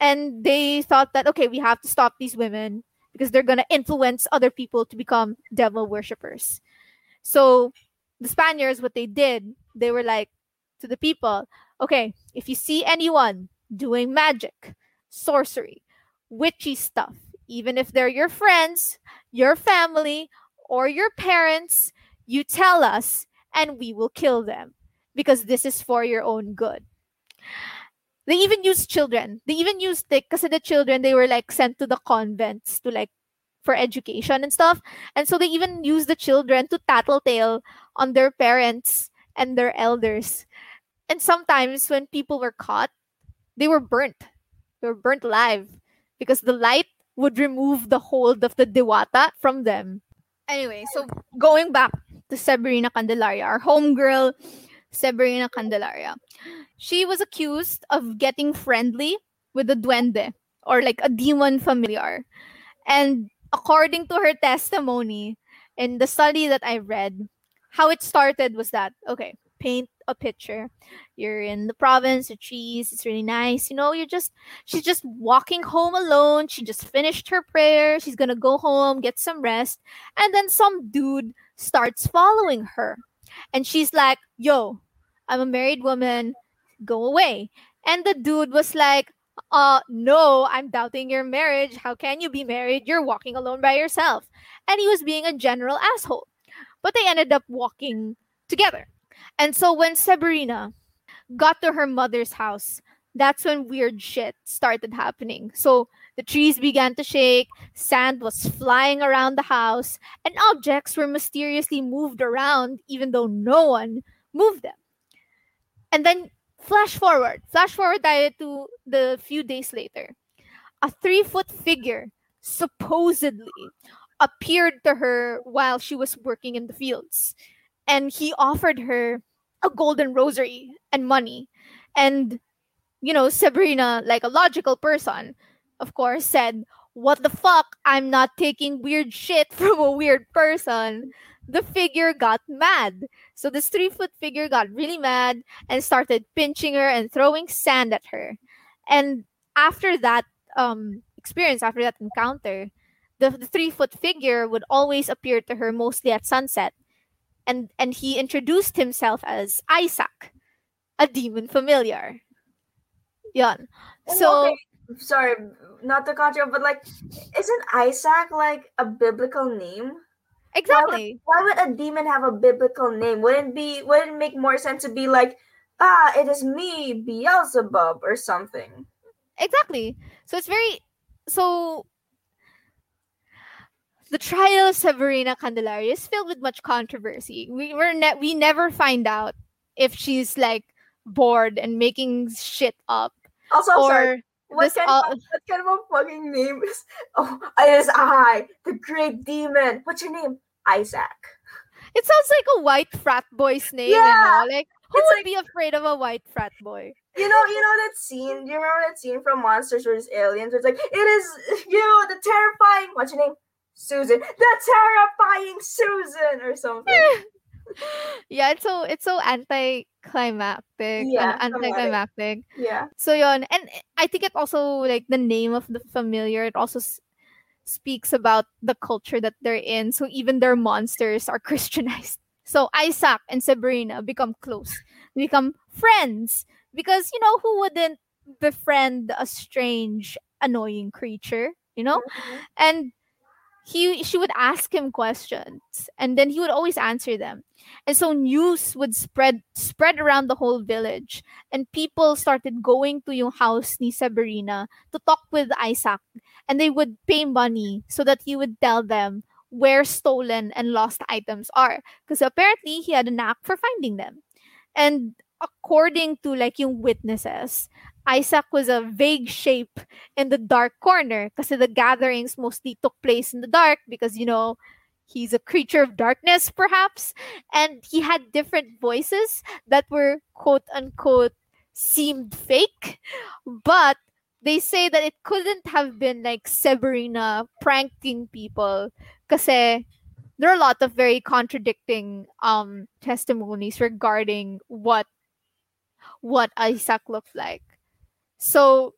And they thought that, okay, we have to stop these women because they're going to influence other people to become devil worshippers. So the Spaniards, what they did, they were like to the people, okay, if you see anyone doing magic, sorcery, witchy stuff, even if they're your friends, your family, or your parents, you tell us and we will kill them because this is for your own good. They even used children. They even used like because the children they were like sent to the convents to like for education and stuff. And so they even used the children to tattletale on their parents and their elders. And sometimes when people were caught, they were burnt. They were burnt alive because the light would remove the hold of the Dewata from them. Anyway, so going back to Severina Candelaria, our homegirl, Severina Candelaria. She was accused of getting friendly with the duende or like a demon familiar. And according to her testimony in the study that I read, how it started was that okay, paint a picture. You're in the province, the trees, it's really nice. You know, you're just she's just walking home alone. She just finished her prayer. She's gonna go home, get some rest, and then some dude starts following her. And she's like, Yo, I'm a married woman, go away. And the dude was like, uh no i'm doubting your marriage how can you be married you're walking alone by yourself and he was being a general asshole but they ended up walking together and so when Sabrina got to her mother's house, that's when weird shit started happening. So the trees began to shake, sand was flying around the house, and objects were mysteriously moved around even though no one moved them. And then flash forward, flash forward to the few days later. A three foot figure supposedly appeared to her while she was working in the fields and he offered her a golden rosary and money And you know, Sabrina, like a logical person, of course, said, What the fuck? I'm not taking weird shit from a weird person. The figure got mad. So this three foot figure got really mad and started pinching her and throwing sand at her. And after that um, experience, after that encounter, the, the three foot figure would always appear to her mostly at sunset. And, and he introduced himself as Isaac, a demon familiar. Yan. And So okay, sorry, not to cut you, but like, isn't Isaac like a biblical name? exactly. Why would a demon have a biblical name? Wouldn't be wouldn't make more sense to be like, ah, it is me, Beelzebub, or something? Exactly. So it's very so the trial of Severina Candelaria is filled with much controversy. We were ne- we never find out if she's like bored and making shit up Also, I'm sorry. What kind, all- of, what kind of a fucking name is? Oh, it is I, the great demon. What's your name? Isaac. it sounds like a white frat boy's name, Yeah. you know? Like who It's would like- be afraid of a white frat boy? You know, you know that scene. Do you remember that scene from Monsters vs. Aliens? Where it's like, it is you, the terrifying. What's your name? Susan. The terrifying Susan, or something. yeah, it's so it's so anticlimactic. Yeah, anticlimactic. yeah. So yon, and I think it also like the name of the familiar. It also s- speaks about the culture that they're in. So even their monsters are Christianized. So Isaac and Sabrina become close, become friends because you know who wouldn't befriend a strange, annoying creature, you know? Mm-hmm. and he she would ask him questions and then he would always answer them. And so news would spread spread around the whole village and people started going to yung house ni Sabrina to talk with Isaac. And they would pay money so that he would tell them where stolen and lost items are because apparently he had a knack for finding them. And according to like yung witnesses Isaac was a vague shape in the dark corner because the gatherings mostly took place in the dark because you know he's a creature of darkness perhaps. And he had different voices that were quote unquote seemed fake but they say that it couldn't have been like Severina pranking people because there are a lot of very contradicting um testimonies regarding what what Isaac looked like so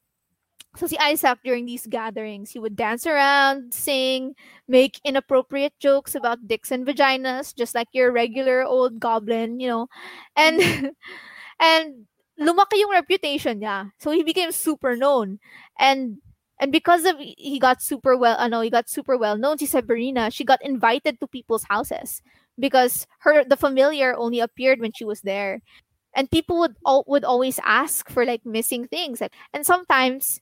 so si Isaac during these gatherings, he would dance around, sing, make inappropriate jokes about dicks and vaginas, just like your regular old goblin, you know. And and lumaki yung reputation niya. So he became super known. And and because of he got super well, ano, he got super well known si Sabrina, she got invited to people's houses because her the familiar only appeared when she was there and people would would always ask for like missing things. Like and sometimes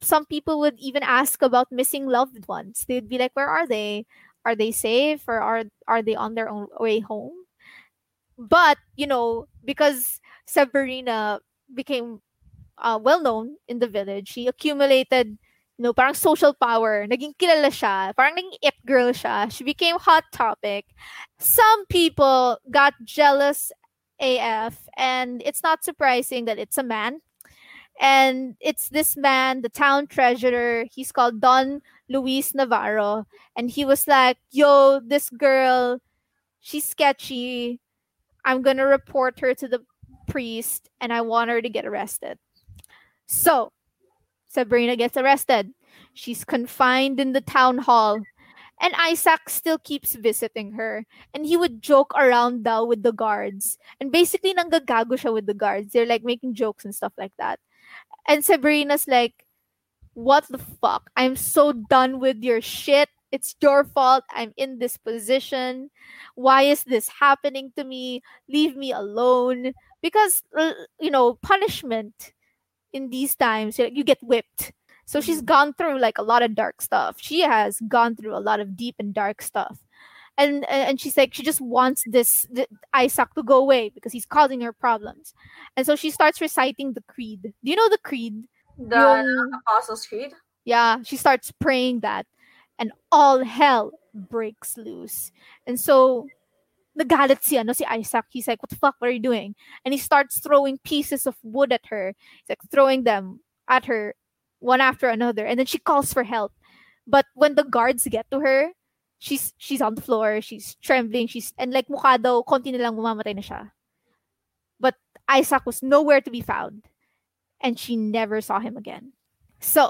some people would even ask about missing loved ones. They'd be like where are they? Are they safe? Or are are they on their own way home? But you know because Severina became uh, well known in the village she accumulated you know parang social power. Naging kilala siya. Parang naging it girl siya. She became hot topic. Some people got jealous AF, and it's not surprising that it's a man. And it's this man, the town treasurer. He's called Don Luis Navarro. And he was like, Yo, this girl, she's sketchy. I'm going to report her to the priest, and I want her to get arrested. So, Sabrina gets arrested. She's confined in the town hall. And Isaac still keeps visiting her. And he would joke around daw with the guards. And basically, nanggagago siya with the guards. They're like making jokes and stuff like that. And Sabrina's like, what the fuck? I'm so done with your shit. It's your fault. I'm in this position. Why is this happening to me? Leave me alone. Because, you know, punishment in these times, you get whipped. So she's gone through like a lot of dark stuff. She has gone through a lot of deep and dark stuff. And and she's like she just wants this, th- Isaac to go away because he's causing her problems. And so she starts reciting the creed. Do you know the creed? The Yung- Apostles' Creed. yeah, she starts praying that and all hell breaks loose. And so nagalit si, ano, si Isaac. He's like, what the fuck, what are you doing? And he starts throwing pieces of wood at her. He's like throwing them at her one after another. And then she calls for help. But when the guards get to her, she's she's on the floor, she's trembling, she's and like mukha daw konti lang mamamatay na siya. But Isaac was nowhere to be found and she never saw him again. So,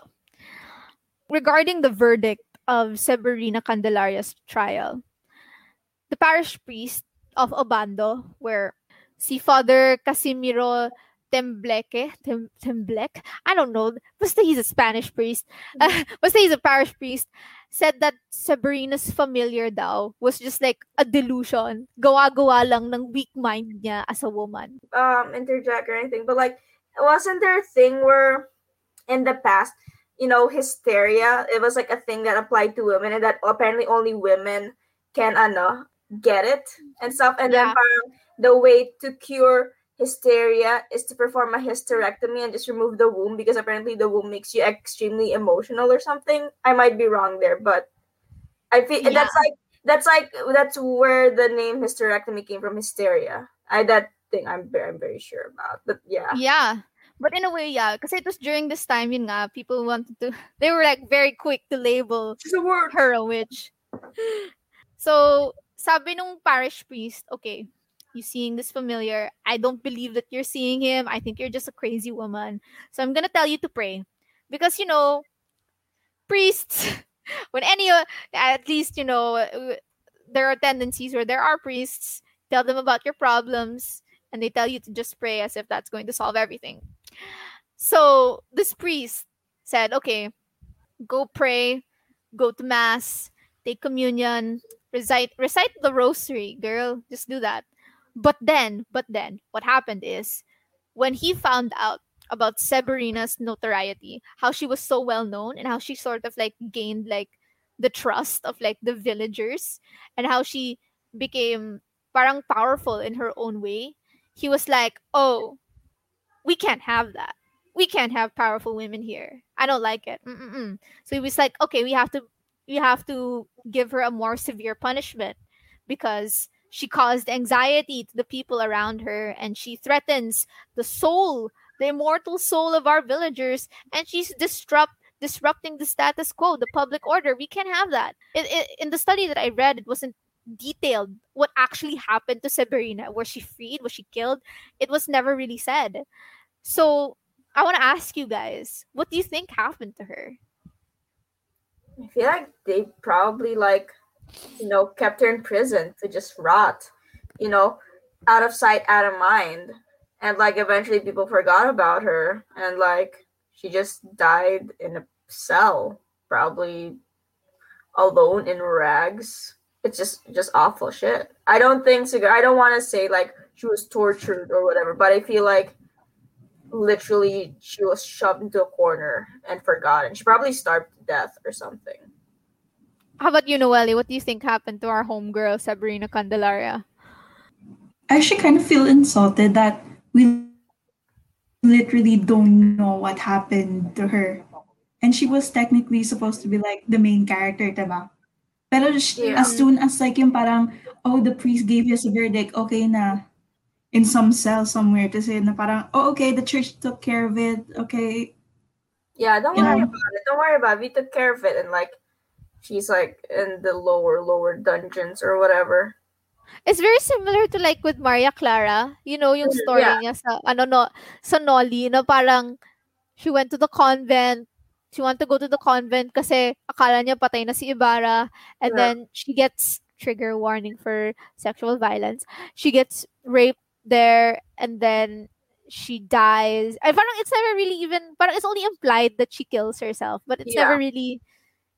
regarding the verdict of Severina Candelaria's trial, the parish priest of Obando, where si Father Casimiro Tembleque, Tem, I don't know, basta he's a Spanish priest, uh, basta he's a parish priest, said that Sabrina's familiar daw was just like a delusion. Gawa-gawa lang ng weak mind niya as a woman. Um, interject or anything, but like, wasn't there a thing where in the past, you know, hysteria, it was like a thing that applied to women and that apparently only women can, ano, get it and stuff. And Yeah. then parang the way to cure hysteria is to perform a hysterectomy and just remove the womb because apparently the womb makes you extremely emotional or something. I might be wrong there, but I feel Yeah. that's like that's like that's where the name hysterectomy came from. Hysteria. I that thing I'm very I'm very sure about. But yeah, Yeah. But in a way, yeah. because it was during this time, you know, people wanted to, they were like very quick to label It's a word. her a witch. So, sabi nung parish priest, okay, you seeing this familiar. I don't believe that you're seeing him. I think you're just a crazy woman. So I'm gonna tell you to pray. Because, you know, priests, when any, uh, at least, you know, uh, there are tendencies where there are priests, tell them about your problems, and they tell you to just pray as if that's going to solve everything. So this priest said, okay, go pray, go to mass, take communion, recite recite the rosary, girl. Just do that. But then, but then, what happened is when he found out about Severina's notoriety, how she was so well known and how she sort of like gained like the trust of like the villagers and how she became parang powerful in her own way, he was like, "Oh, we can't have that. We can't have powerful women here. I don't like it." Mm-mm-mm. So he was like, "Okay, we have to we have to give her a more severe punishment because she caused anxiety to the people around her and she threatens the soul, the immortal soul of our villagers and she's disrupt disrupting the status quo, the public order. We can't have that. It, it, in the study that I read, it wasn't detailed what actually happened to Severina. Was she freed? Was she killed? It was never really said. So I want to ask you guys, what do you think happened to her? I feel like they probably like, you know, kept her in prison to just rot, you know, out of sight, out of mind. And like eventually people forgot about her and like she just died in a cell, probably alone in rags. It's just just awful shit. I don't think I don't want to say like she was tortured or whatever, but I feel like literally she was shoved into a corner and forgotten. She probably starved to death or something. How about you, Noelle? What do you think happened to our homegirl, Sabrina Candelaria? I actually kind of feel insulted that we literally don't know what happened to her. And she was technically supposed to be like the main character, diba? Pero sh- Yeah. as soon as like yung parang, oh, the priest gave us a verdict, okay na. In some cell somewhere to say na parang, oh, okay, the church took care of it, okay. Yeah, don't worry know? about it. Don't worry about it. We took care of it and like she's like in the lower, lower dungeons or whatever. It's very similar to like with Maria Clara. You know, yung Mhm, story yeah. niya sa, ano no, sa Noli, na parang she went to the convent. She wanted to go to the convent kasi akala niya patay na si Ibarra. And Yeah. then she gets, trigger warning for sexual violence, she gets raped there and then she dies. I parang it's never really even, parang it's only implied that she kills herself. But it's never really,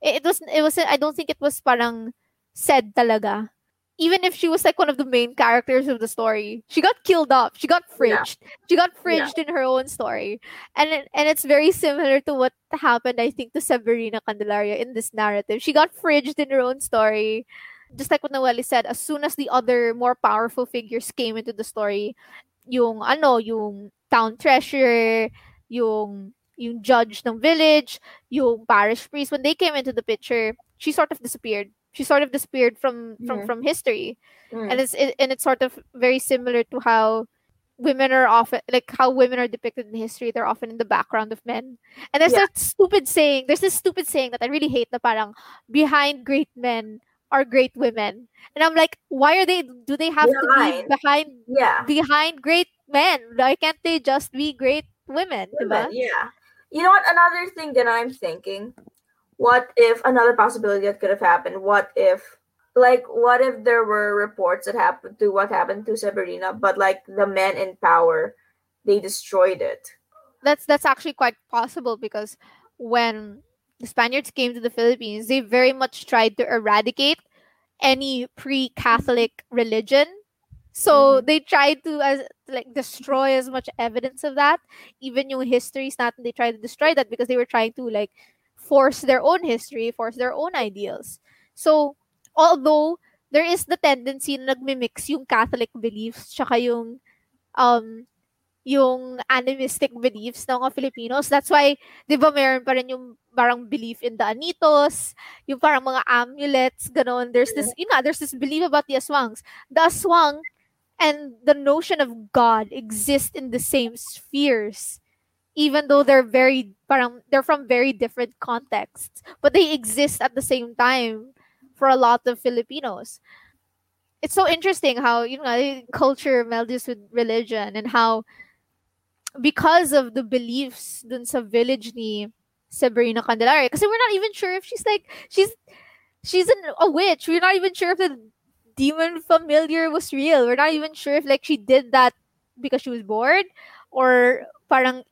it, it was, it was, I don't think it was parang said talaga even if she was like one of the main characters of the story, she got killed off. She got Yeah. fridged. She got fridged in her own story, and it, and it's very similar to what happened, I think, to Severina Candelaria in this narrative. She got fridged in her own story, just like what Noelle said. As soon as the other more powerful figures came into the story, yung ano, yung town treasurer, yung yung judge ng village, yung parish priest, when they came into the picture, she sort of disappeared she sort of disappeared from from from history Mm. and it's it, and it's sort of very similar to how women are often like how women are depicted in history they're often in the background of men and there's Yeah. that stupid saying there's this stupid saying that i really hate na parang behind great men are great women and i'm like why are they do they have to be behind yeah. behind great men why can't they just be great women? Women, yeah. You know what? Another thing that I'm thinking, what if another possibility that could have happened? What if, like, what if there were reports that happened to what happened to Sabrina, but like the men in power, they destroyed it. that's that's actually quite possible because when the Spaniards came to the Philippines, they very much tried to eradicate any pre-Catholic religion. So Mhm. they tried to as like destroy as much evidence of that. Even yung histories natin, they tried to destroy that because they were trying to like force their own history, force their own ideals. So although there is the tendency na nagmimix yung Catholic beliefs tsaka yung um yung animistic beliefs ng mga Filipinos. That's why, di ba, meron pa rin yung parang belief in the Anitos, yung parang mga amulets, ganon. There's this, you know, there's this belief about the aswangs. The aswang and the notion of God exist in the same spheres. Even though they're very, parang, they're from very different contexts. But they exist at the same time for a lot of Filipinos. It's so interesting how, you know, eh, culture melds with religion and how because of the beliefs dun sa village ni Sabrina Candelaria. because we're not even sure if she's like, she's, she's an, a witch. We're not even sure if the demon familiar was real. We're not even sure if like she did that because she was bored or parang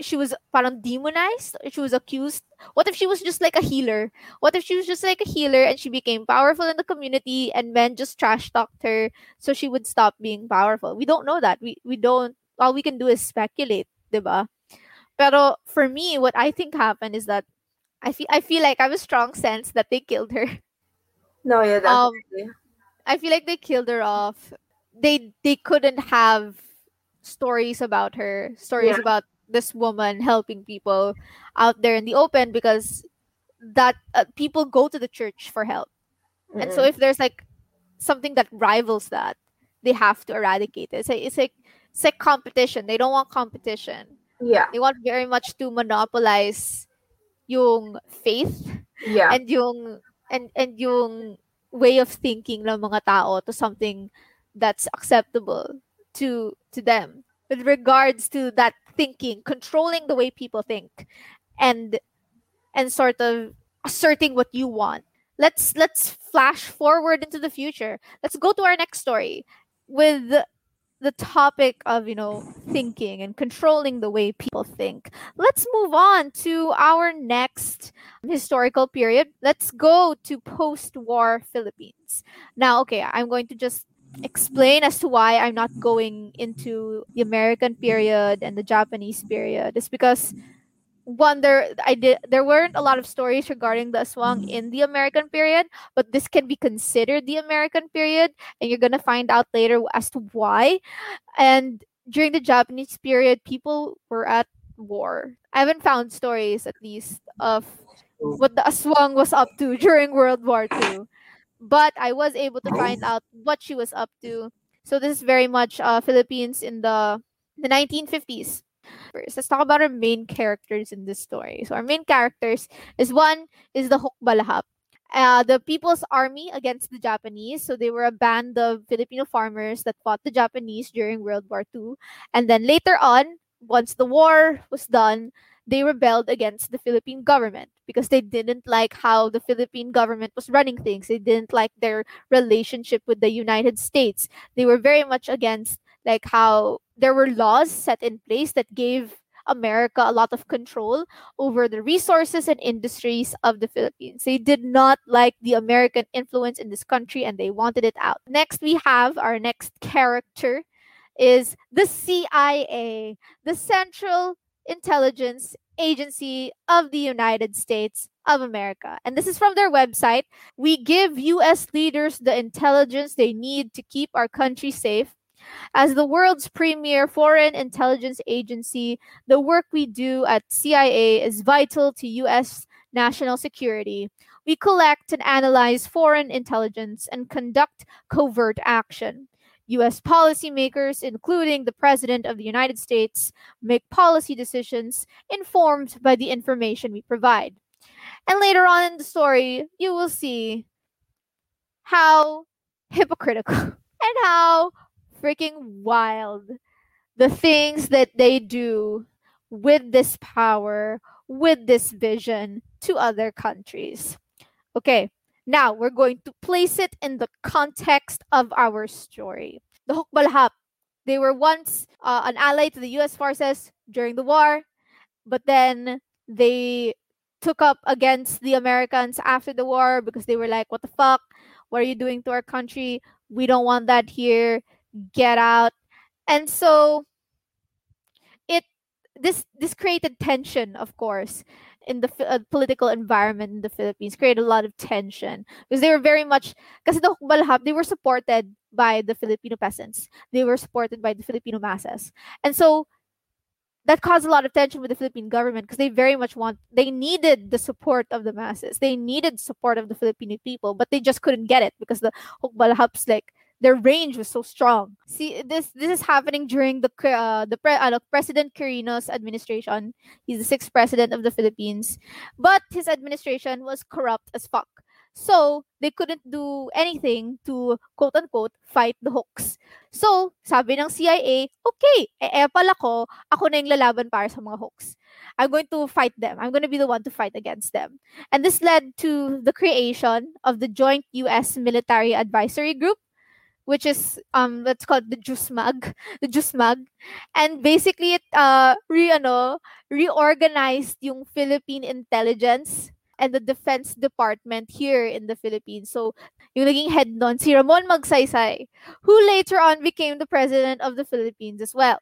she was parang demonized. She was accused. What if she was just like a healer? What if she was just like a healer and she became powerful in the community and men just trash talked her so she would stop being powerful? We don't know that. We we don't all we can do is speculate, diba? Pero for me, what I think happened is that I feel I feel like I have a strong sense that they killed her. No, yeah, Um, definitely. I feel like they killed her off. They they couldn't have stories about her, stories Yeah. about this woman helping people out there in the open because that uh, people go to the church for help. And so if there's like something that rivals that, they have to eradicate it. It's like it's like it's like competition. They don't want competition. yeah, They want very much to monopolize yung faith yeah, and yung and and yung way of thinking ng mga tao to something that's acceptable to to them with regards to that thinking controlling the way people think and and sort of asserting what you want. Let's let's flash forward into the future. Let's go to our next story with the, topic of you know thinking and controlling the way people think let's move on to our next historical period. Let's go to post-war Philippines. Now, okay, I'm going to just explain as to why I'm not going into the American period and the Japanese period. It's because one there I did there weren't a lot of stories regarding the aswang in the American period, but this can be considered the American period, and you're gonna find out later as to why. And during the Japanese period, people were at war. I haven't found stories, at least, of what the aswang was up to during World War II. But I was able to find out what she was up to. So this is very much uh, Philippines in the the 1950s. First, let's talk about our main characters in this story. So our main characters is one is the Hukbalahap. Uh, the People's Army against the Japanese. So they were a band of Filipino farmers that fought the Japanese during World War II. And then later on, once the war was done, they rebelled against the Philippine government because they didn't like how the Philippine government was running things. They didn't like their relationship with the United States. They were very much against like how there were laws set in place that gave America a lot of control over the resources and industries of the Philippines. They did not like the American influence in this country and they wanted it out. Next, we have our next character is the CIA, the Central Intelligence Agency of the United States of America. And this is from their website. We give US leaders the intelligence they need to keep our country safe. As the world's premier foreign intelligence agency, the work we do at CIA is vital to US national security. We collect and analyze foreign intelligence and conduct covert action. US policymakers, including the President of the United States, make policy decisions informed by the information we provide. And later on in the story, you will see how hypocritical and how freaking wild the things that they do with this power, with this vision to other countries. Okay, now we're going to place it in the context of our story. The Hukbalahap, they were once uh, an ally to the US forces during the war, but then they took up against the Americans after the war because they were like, what the fuck? What are you doing to our country? We don't want that here. Get out. And so it this this created tension, of course, in the uh, political environment in the Philippines. Created a lot of tension because they were very much because the Hukbalahap, they were supported by the Filipino peasants. They were supported by the Filipino masses. And so that caused a lot of tension with the Philippine government because they very much want they needed the support of the masses. They needed support of the Filipino people, but they just couldn't get it because the Hukbalahaps like their range was so strong. See, this this is happening during the uh, the pre, uh, President Quirino's administration. He's the sixth president of the Philippines, but his administration was corrupt as fuck. So, they couldn't do anything to quote unquote fight the Huks. So, sabi ng CIA, okay, eh, eh pala ko, ako na yung lalaban para sa mga Huks. I'm going to fight them. I'm going to be the one to fight against them. And this led to the creation of the Joint US Military Advisory Group which is um let's call it the JUSMAG, the JUSMAG. And basically it uh re ano, reorganized yung Philippine intelligence and the Defense Department here in the Philippines. So, yung naging head nun, si Ramon Magsaysay, who later on became the president of the Philippines as well.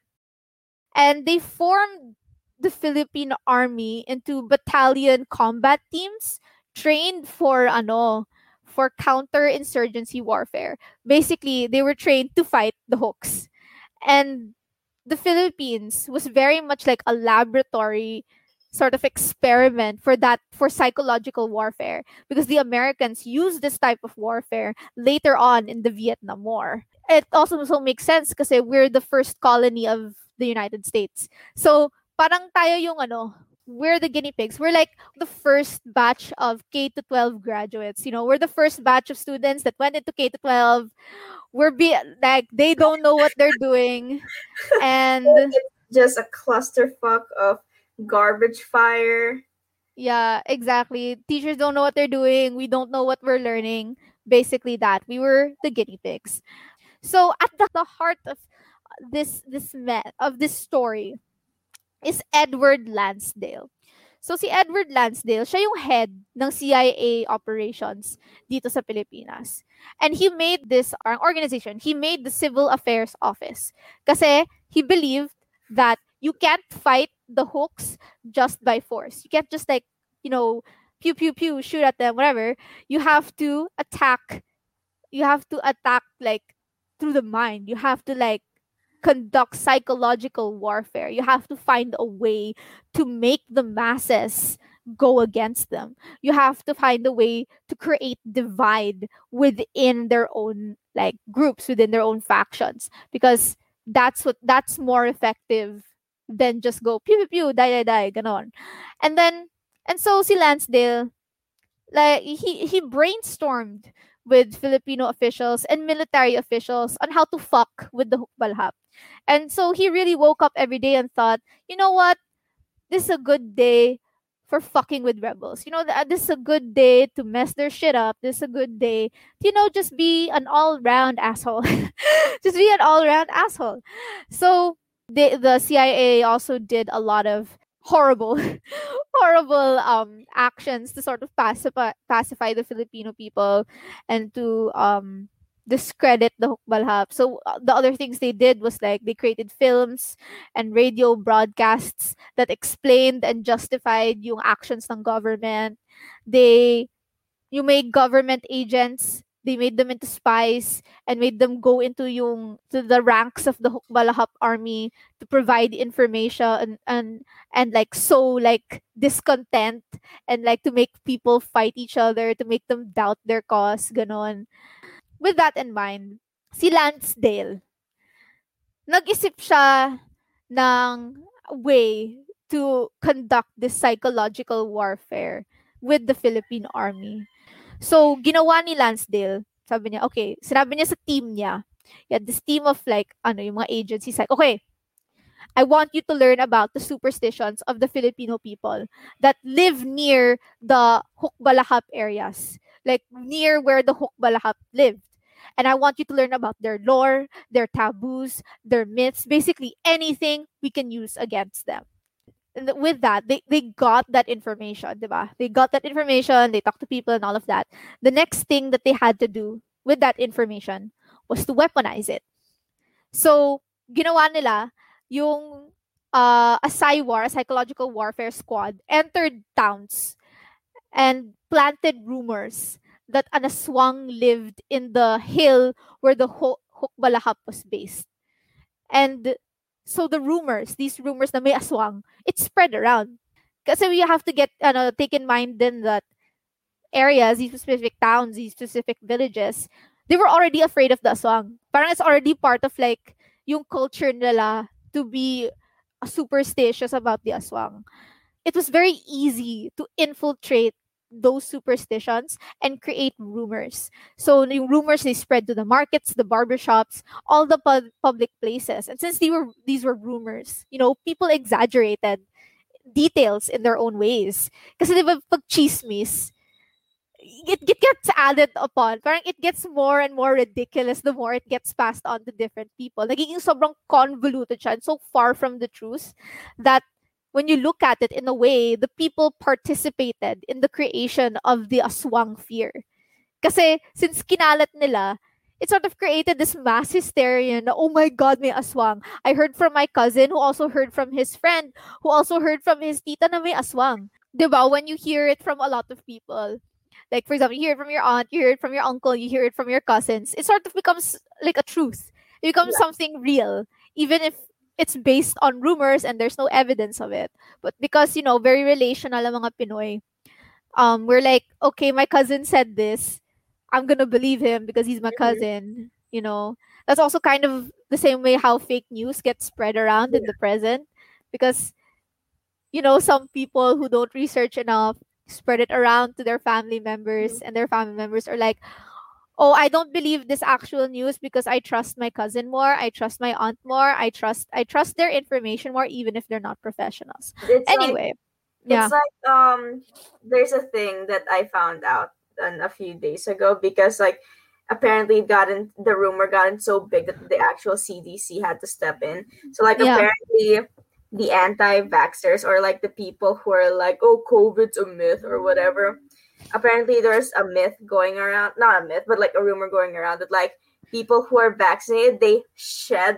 And they formed the Philippine Army into battalion combat teams trained for ano, for counterinsurgency warfare. Basically, they were trained to fight the Huks. And the Philippines was very much like a laboratory sort of experiment for that for psychological warfare because the Americans used this type of warfare later on in the Vietnam War. It also so makes sense because we're the first colony of the United States. So parang tayo yung ano, we're the guinea pigs. We're like the first batch of K to 12 graduates. You know, we're the first batch of students that went into K to 12. We're be like they don't know what they're doing, and it's just a clusterfuck of garbage fire. Yeah, exactly. Teachers don't know what they're doing. We don't know what we're learning. Basically, that we were the guinea pigs. So at the, the heart of this this met of this story is Edward Lansdale. So si Edward Lansdale, siya yung head ng CIA operations dito sa Pilipinas. And he made this organization, he made the Civil Affairs Office. Kasi he believed that you can't fight the Huks just by force. You can't just like, you know, pew pew pew, shoot at them, whatever. You have to attack. You have to attack like through the mind. You have to like conduct psychological warfare. You have to find a way to make the masses go against them. You have to find a way to create divide within their own like groups, within their own factions because that's what that's more effective than just go pew pew pew die die die ganon. And then and so si Lansdale like he he brainstormed with Filipino officials and military officials on how to fuck with the Hukbalahap. And so he really woke up every day and thought, you know what? This is a good day for fucking with rebels. You know, this is a good day to mess their shit up. This is a good day, to, you know, just be an all round asshole. just be an all round asshole. So the the CIA also did a lot of horrible horrible um actions to sort of pacify pacify the Filipino people and to um discredit the Hukbalahap. So uh, the other things they did was like they created films and radio broadcasts that explained and justified yung actions ng government. They you made government agents they made them into spies and made them go into yung to the ranks of the Hukbalahap army to provide information and and, and like so like discontent and like to make people fight each other to make them doubt their cause ganon with that in mind si Lansdale nag-isip siya ng way to conduct this psychological warfare with the Philippine army So, ginawa ni Lansdale, sabi niya, okay, sinabi niya sa team niya, yeah, this team of like, ano, yung mga agencies, like, okay, I want you to learn about the superstitions of the Filipino people that live near the Hukbalahap areas, like near where the Hukbalahap lived. And I want you to learn about their lore, their taboos, their myths, basically anything we can use against them And with that, they, they got that information, diba? They got that information, they talked to people and all of that. The next thing that they had to do with that information was to weaponize it. So, ginawa nila yung uh, a PsyWar, a psychological warfare squad, entered towns and planted rumors that an aswang lived in the hill where the Hukbalahap was based. And so the rumors, these rumors na may aswang, it spread around. Kasi we have to get, ano, take in mind then that areas, these specific towns, these specific villages, they were already afraid of the aswang. Parang it's already part of like yung culture nila to be superstitious about the aswang. It was very easy to infiltrate those superstitions and create rumors. So the rumors they spread to the markets, the barbershops, all the pu- public places. And since they were these were rumors, you know, people exaggerated details in their own ways. Di ba pag chismis, it, it gets added upon. Parang it gets more and more ridiculous the more it gets passed on to different people. Nagiging sobrang convoluted siya and so far from the truth that when you look at it in a way, the people participated in the creation of the aswang fear. Kasi since kinalat nila, it sort of created this mass hysteria na, oh my God, may aswang. I heard from my cousin who also heard from his friend who also heard from his tita na may aswang. Diba? When you hear it from a lot of people. Like, for example, you hear it from your aunt, you hear it from your uncle, you hear it from your cousins. It sort of becomes like a truth. It becomes yeah. something real. Even if it's based on rumors and there's no evidence of it. But because, you know, very relational ang mga Pinoy, um, we're like, okay, my cousin said this. I'm gonna believe him because he's my mm-hmm. cousin. You know, that's also kind of the same way how fake news gets spread around yeah. in the present. Because, you know, some people who don't research enough spread it around to their family members, mm-hmm. and their family members are like, oh, I don't believe this actual news because I trust my cousin more, I trust my aunt more, I trust I trust their information more even if they're not professionals. It's anyway, like, yeah. It's like um there's a thing that I found out a few days ago because like apparently it gotten the rumor gotten so big that the actual CDC had to step in. So like yeah. apparently the anti-vaxxers or like the people who are like, oh, COVID's a myth or whatever apparently there's a myth going around not a myth but like a rumor going around that like people who are vaccinated they shed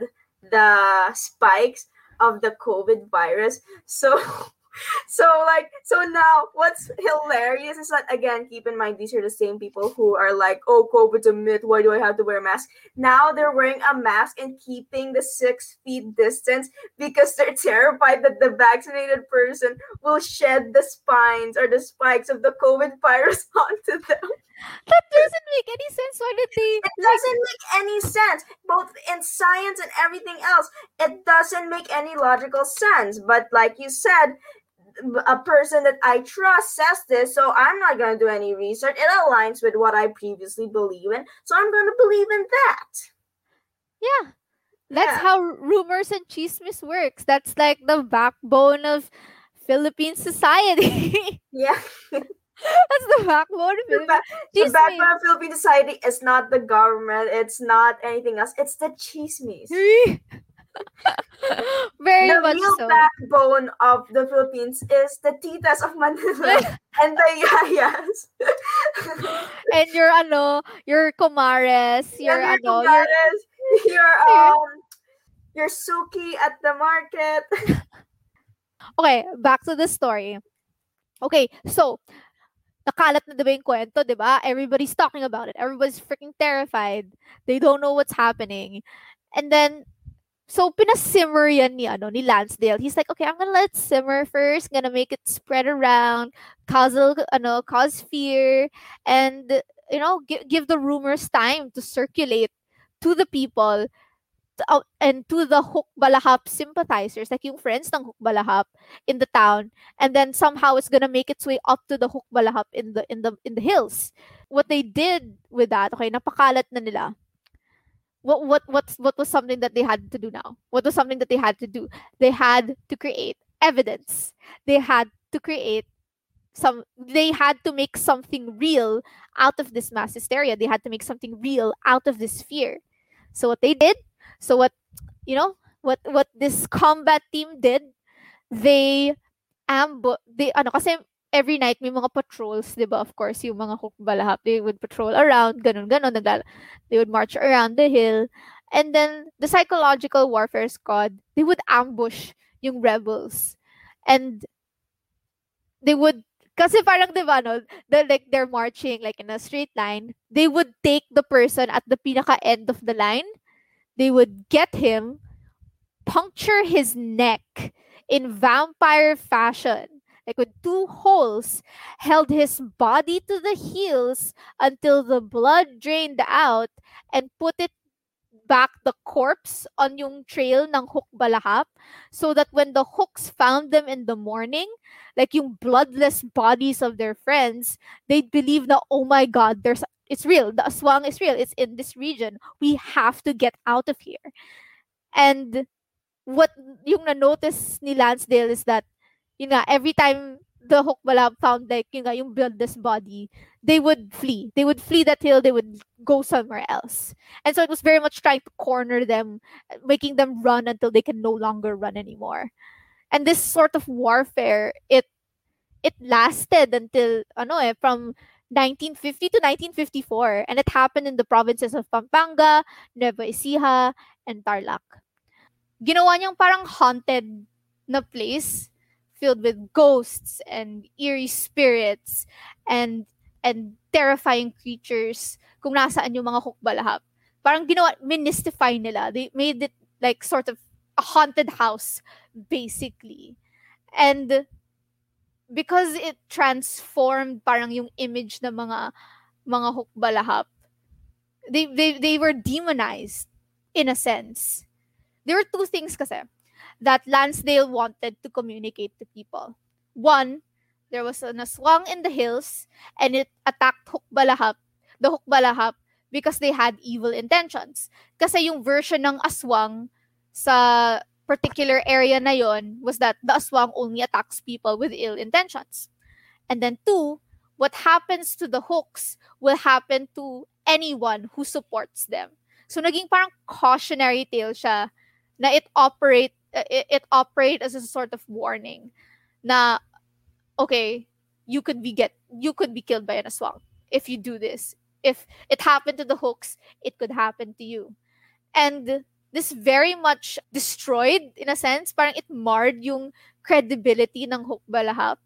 the spikes of the covid virus. So so like so now what's hilarious is that again keep in mind these are the same people who are like oh covid's a myth why do i have to wear a mask now they're wearing a mask and keeping the six feet distance because they're terrified that the vaccinated person will shed the spines or the spikes of the covid virus onto them that doesn't make any sense. Why did they? It doesn't make any sense, both in science and everything else. It doesn't make any logical sense. But like you said, a person that I trust says this, so I'm not going to do any research. It aligns with what I previously believe in, so I'm going to believe in that. Yeah. That's yeah. how rumors and chismis works. That's like the backbone of Philippine society. yeah. That's the backbone of the, ba- the backbone of Philippine society is not the government. It's not anything else. It's the chismis. Very the much real so. backbone of the Philippines is the titas of Manila and the yayas. and your ano, your comares, your ano, your, comares, your, your um your suki at the market. okay, back to the story. Okay, so nakalat na diba yung kwento, di ba? Everybody's talking about it. Everybody's freaking terrified. They don't know what's happening. And then, so pinasimmer yan ni, ano, ni Lansdale. He's like, okay, I'm gonna let it simmer first. I'm gonna make it spread around, cause, ano, cause fear, and, you know, give, give the rumors time to circulate to the people uh, and to the Hukbalahap sympathizers, like yung friends ng Hukbalahap in the town, and then somehow it's gonna make its way up to the Hukbalahap in the in the in the hills. What they did with that, okay, napakalat na nila. What what what what was something that they had to do now? What was something that they had to do? They had to create evidence. They had to create some they had to make something real out of this mass hysteria. They had to make something real out of this fear. So what they did so what you know what what this combat team did, they ambush they ano kasi every night may mga patrols, 'di ba? Of course, yung mga hukbalahap, they would patrol around, ganun ganun, naglala, they would march around the hill. And then the psychological warfare squad, they would ambush yung rebels. And they would kasi parang 'di ba no, the, like they're marching like in a straight line, they would take the person at the pinaka end of the line they would get him, puncture his neck in vampire fashion, like with two holes, held his body to the heels until the blood drained out, and put it back the corpse on yung trail ng Hukbalahap so that when the Huks found them in the morning like yung bloodless bodies of their friends they'd believe na oh my god there's it's real. The aswang is real. It's in this region. We have to get out of here. And what yung na-notice ni Lansdale is that, yun nga, every time the Hukbalahap found like yun nga, yung bloodless body, they would flee. They would flee that hill. They would go somewhere else. And so it was very much trying to corner them, making them run until they can no longer run anymore. And this sort of warfare, it it lasted until ano eh, from 1950 to 1954, and it happened in the provinces of Pampanga, Nueva Ecija, and Tarlac. Ginawa niyang parang haunted na place filled with ghosts and eerie spirits and and terrifying creatures kung nasaan yung mga hukbalahap. Parang ginawa, mystify nila. They made it like sort of a haunted house, basically. And because it transformed parang yung image ng mga mga hukbalahap they, they they were demonized in a sense there were two things kasi that Lansdale wanted to communicate to people one there was an aswang in the hills and it attacked hukbalahap the hukbalahap because they had evil intentions kasi yung version ng aswang sa particular area na yon was that the aswang only attacks people with ill intentions. And then two, what happens to the Huks will happen to anyone who supports them. So naging parang cautionary tale siya na it operate Uh, it, it operate as a sort of warning na okay, you could be get you could be killed by an aswang if you do this. If it happened to the Huks, it could happen to you. And this very much destroyed in a sense. Parang it marred yung credibility ng Hukbalahap.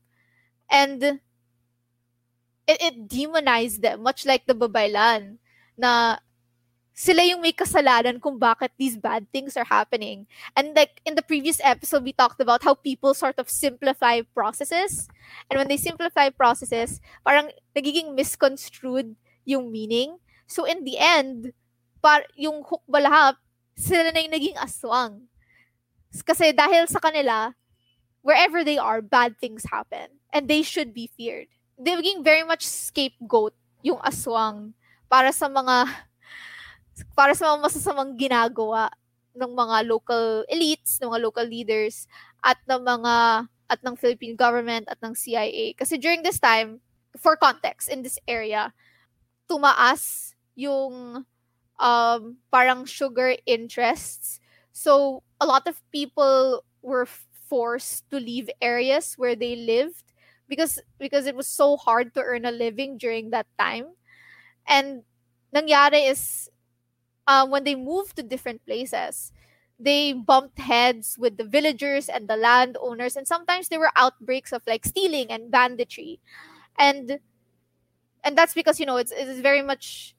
And it, it demonized them, much like the Babaylan, na sila yung may kasalanan kung bakit these bad things are happening. And like in the previous episode, we talked about how people sort of simplify processes. And when they simplify processes, parang nagiging misconstrued yung meaning. So in the end, par yung hukbalahap, sila na yung naging aswang. Kasi dahil sa kanila, wherever they are, bad things happen. And they should be feared. They naging very much scapegoat yung aswang para sa mga para sa mga masasamang ginagawa ng mga local elites, ng mga local leaders at ng mga at ng Philippine government at ng CIA. Kasi during this time, for context, in this area, tumaas yung um, parang sugar interests. So a lot of people were forced to leave areas where they lived because because it was so hard to earn a living during that time. And nangyari is um, when they moved to different places, they bumped heads with the villagers and the landowners, and sometimes there were outbreaks of like stealing and banditry. And and that's because you know it's it's very much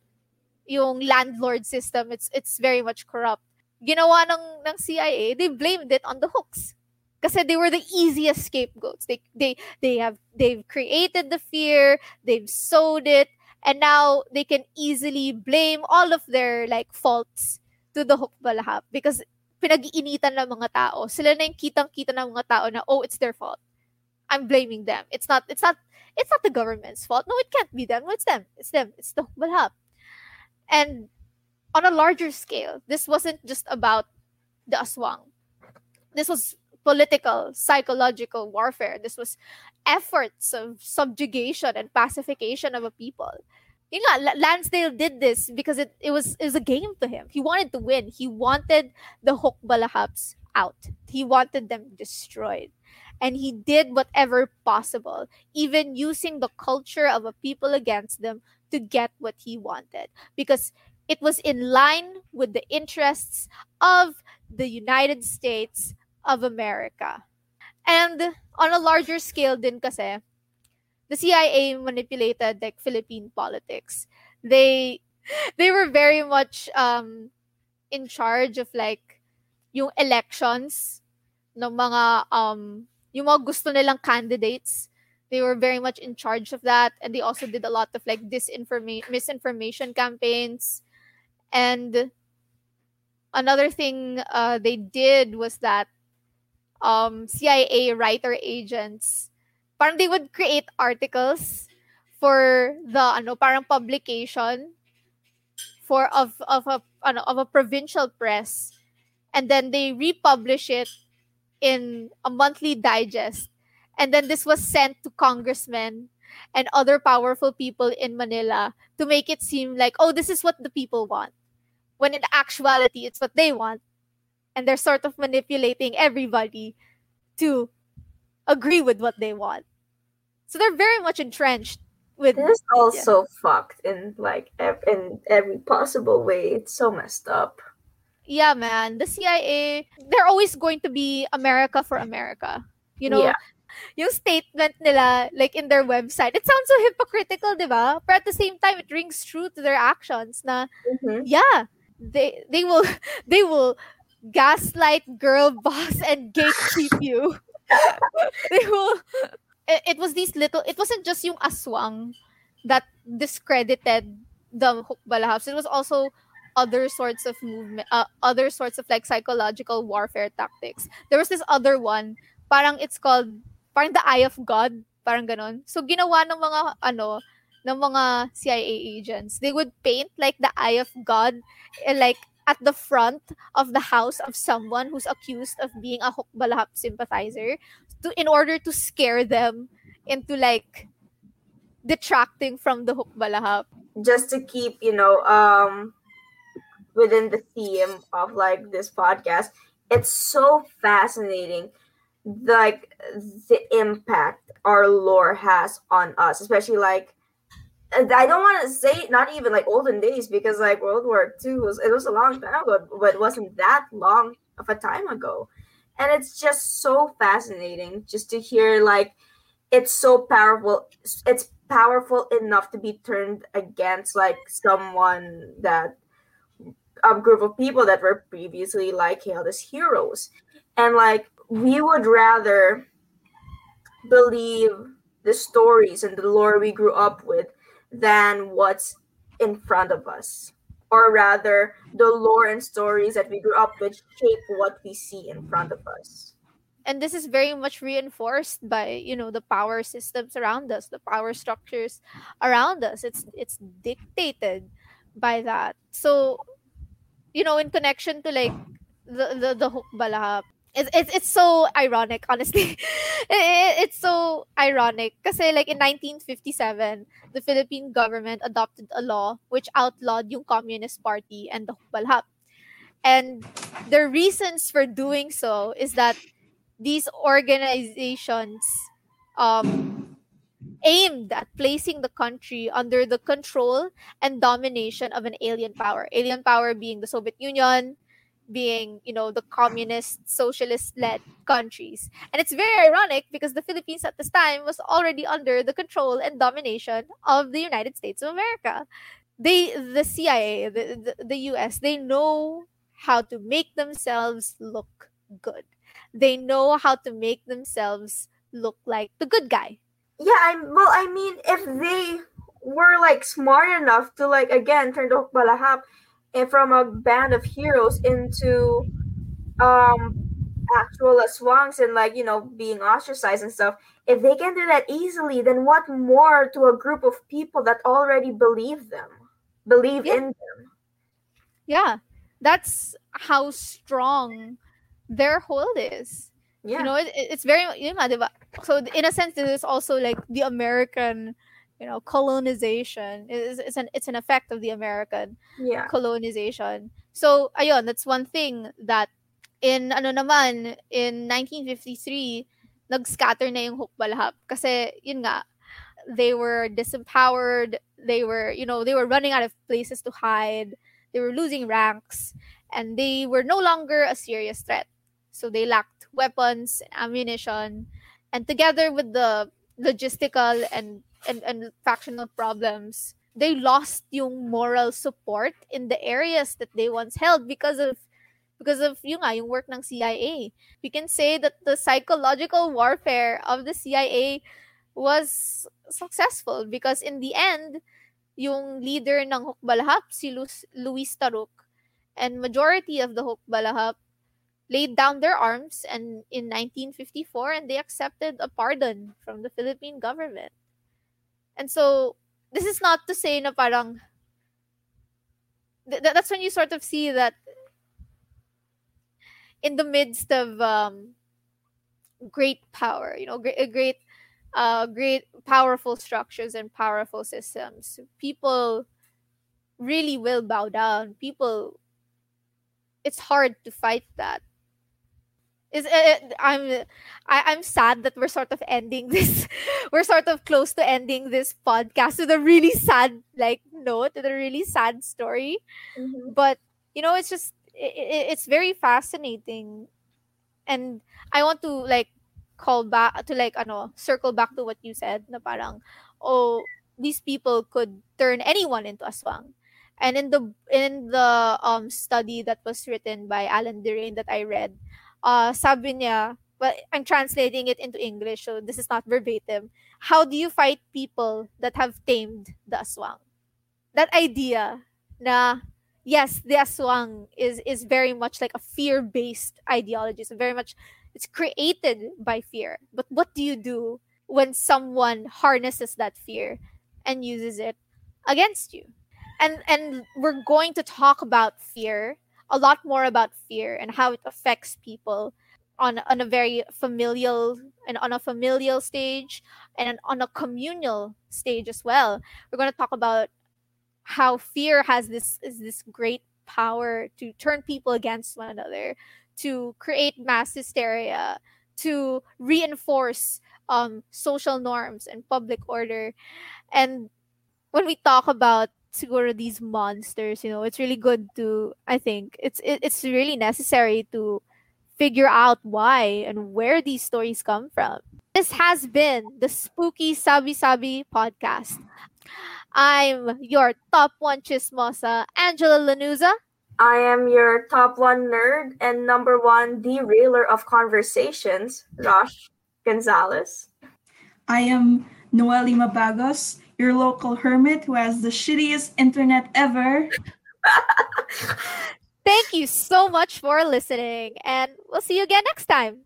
yung landlord system. It's it's very much corrupt. Ginawa ng ng CIA they blamed it on the Huks. Kasi they were the easiest scapegoats. They they they have they've created the fear. They've sowed it and now they can easily blame all of their like faults to the hook balahap because pinag-iinitan ng mga tao sila na yung kitang-kita ng mga tao na oh it's their fault I'm blaming them it's not it's not it's not the government's fault. No, it can't be them. No, it's them. It's them. It's the Hukbalahap. And on a larger scale, this wasn't just about the Aswang. This was political, psychological warfare. This was efforts of subjugation and pacification of a people. You know, Lansdale did this because it, it was it was a game to him. He wanted to win. He wanted the Hukbalahaps out. He wanted them destroyed and he did whatever possible, even using the culture of a people against them to get what he wanted because it was in line with the interests of the United States of America. And on a larger scale din kasi, the CIA manipulated like Philippine politics. They they were very much um in charge of like yung elections ng mga um yung mga gusto nilang candidates, they were very much in charge of that. And they also did a lot of like disinformation, misinformation campaigns. And another thing uh, they did was that um, CIA writer agents, parang they would create articles for the ano parang publication for of of a ano, of a provincial press and then they republish it in a monthly digest. And then this was sent to congressmen and other powerful people in Manila to make it seem like, oh, this is what the people want. When in actuality, it's what they want. And they're sort of manipulating everybody to agree with what they want. So they're very much entrenched with this also yeah. fucked in like in every possible way. It's so messed up yeah, man, the CIA, they're always going to be America for America. You know, yeah. yung statement nila, like in their website, it sounds so hypocritical, di ba? But at the same time, it rings true to their actions na, mm-hmm. yeah, they, they will, they will gaslight, girl boss, and gatekeep you. they will, it, it was these little, it wasn't just yung aswang that discredited the Hukbala It was also other sorts of movement uh, other sorts of like psychological warfare tactics. There was this other one parang it's called parang the eye of god parang ganon. So ginawa ng mga ano ng mga CIA agents. They would paint like the eye of god eh, like at the front of the house of someone who's accused of being a Hukbalahap sympathizer to in order to scare them into like detracting from the Hukbalahap just to keep you know um within the theme of like this podcast it's so fascinating like the impact our lore has on us especially like I don't want to say not even like olden days because like World War II was it was a long time ago, but it wasn't that long of a time ago. And it's just so fascinating just to hear like it's so powerful. It's powerful enough to be turned against like someone that a group of people that were previously like hailed as heroes and like we would rather believe the stories and the lore we grew up with than what's in front of us. Or rather the lore and stories that we grew up with shape what we see in front of us. And this is very much reinforced by you know the power systems around us the power structures around us. It's it's dictated by that. So you know, in connection to like the the, the Hukbalahap, it's, it's it's so ironic, honestly. it, it's so ironic kasi like in 1957, the Philippine government adopted a law which outlawed yung Communist Party and the Hukbalahap. And the reasons for doing so is that these organizations um, aimed at placing the country under the control and domination of an alien power. Alien power being the Soviet Union, being, you know, the communist, socialist led countries. And it's very ironic because the Philippines at this time was already under the control and domination of the United States of America. They, the CIA, the, the, the US, they know how to make themselves look good. They know how to make themselves look like the good guy. Yeah, I'm well, I mean, if they were like smart enough to like again turn the Hukbalahap and from a band of heroes into um actual aswangs and like you know being ostracized and stuff if they can do that easily then what more to a group of people that already believe them believe Yeah. in them Yeah, that's how strong their hold is. yeah You know, it, it- it's very, nga, diba? So in a sense, this is also like the American, you know, colonization. is it's an it's an effect of the American yeah colonization. So ayun, that's one thing that in ano naman in 1953 nag-scatter na yung Hukbalahap kasi yun nga they were disempowered, they were, you know, they were running out of places to hide, they were losing ranks and they were no longer a serious threat. So they lacked weapons, and ammunition, and together with the logistical and and, and factional problems, they lost yung moral support in the areas that they once held because of because of yung, nga, yung work ng CIA. We can say that the psychological warfare of the CIA was successful because in the end, yung leader ng Hukbalahap, si Lu- Luis Taruc, and majority of the Hukbalahap laid down their arms and in 1954 and they accepted a pardon from the Philippine government. And so this is not to say na parang th- th- that's when you sort of see that in the midst of um, great power, you know, great, great, uh, great, powerful structures and powerful systems, people really will bow down. People, it's hard to fight that. Is uh, I'm I, I'm sad that we're sort of ending this. we're sort of close to ending this podcast with a really sad like note, with a really sad story Mhm. but you know it's just i i- it's very fascinating and i want to like call back to like ano circle back to what you said na parang oh these people could turn anyone into aswang and in the in the um study that was written by Allan Derain that I read uh sabi niya well I'm translating it into English so this is not verbatim how do you fight people that have tamed the aswang that idea na yes, the aswang is is very much like a fear-based ideology. So very much it's created by fear. But what do you do when someone harnesses that fear and uses it against you? And and we're going to talk about fear, a lot more about fear and how it affects people on on a very familial and on a familial stage and on a communal stage as well. We're going to talk about how fear has this is this great power to turn people against one another to create mass hysteria to reinforce um, social norms and public order and when we talk about siguro these monsters you know it's really good to i think it's it, it's really necessary to figure out why and where these stories come from this has been the spooky sabi sabi podcast I'm your top one chismosa, Angela Lanuza. I am your top one nerd and number one derailer of conversations, Rosh Gonzalez. I am Noeli Mabagos, your local hermit who has the shittiest internet ever. Thank you so much for listening, and we'll see you again next time.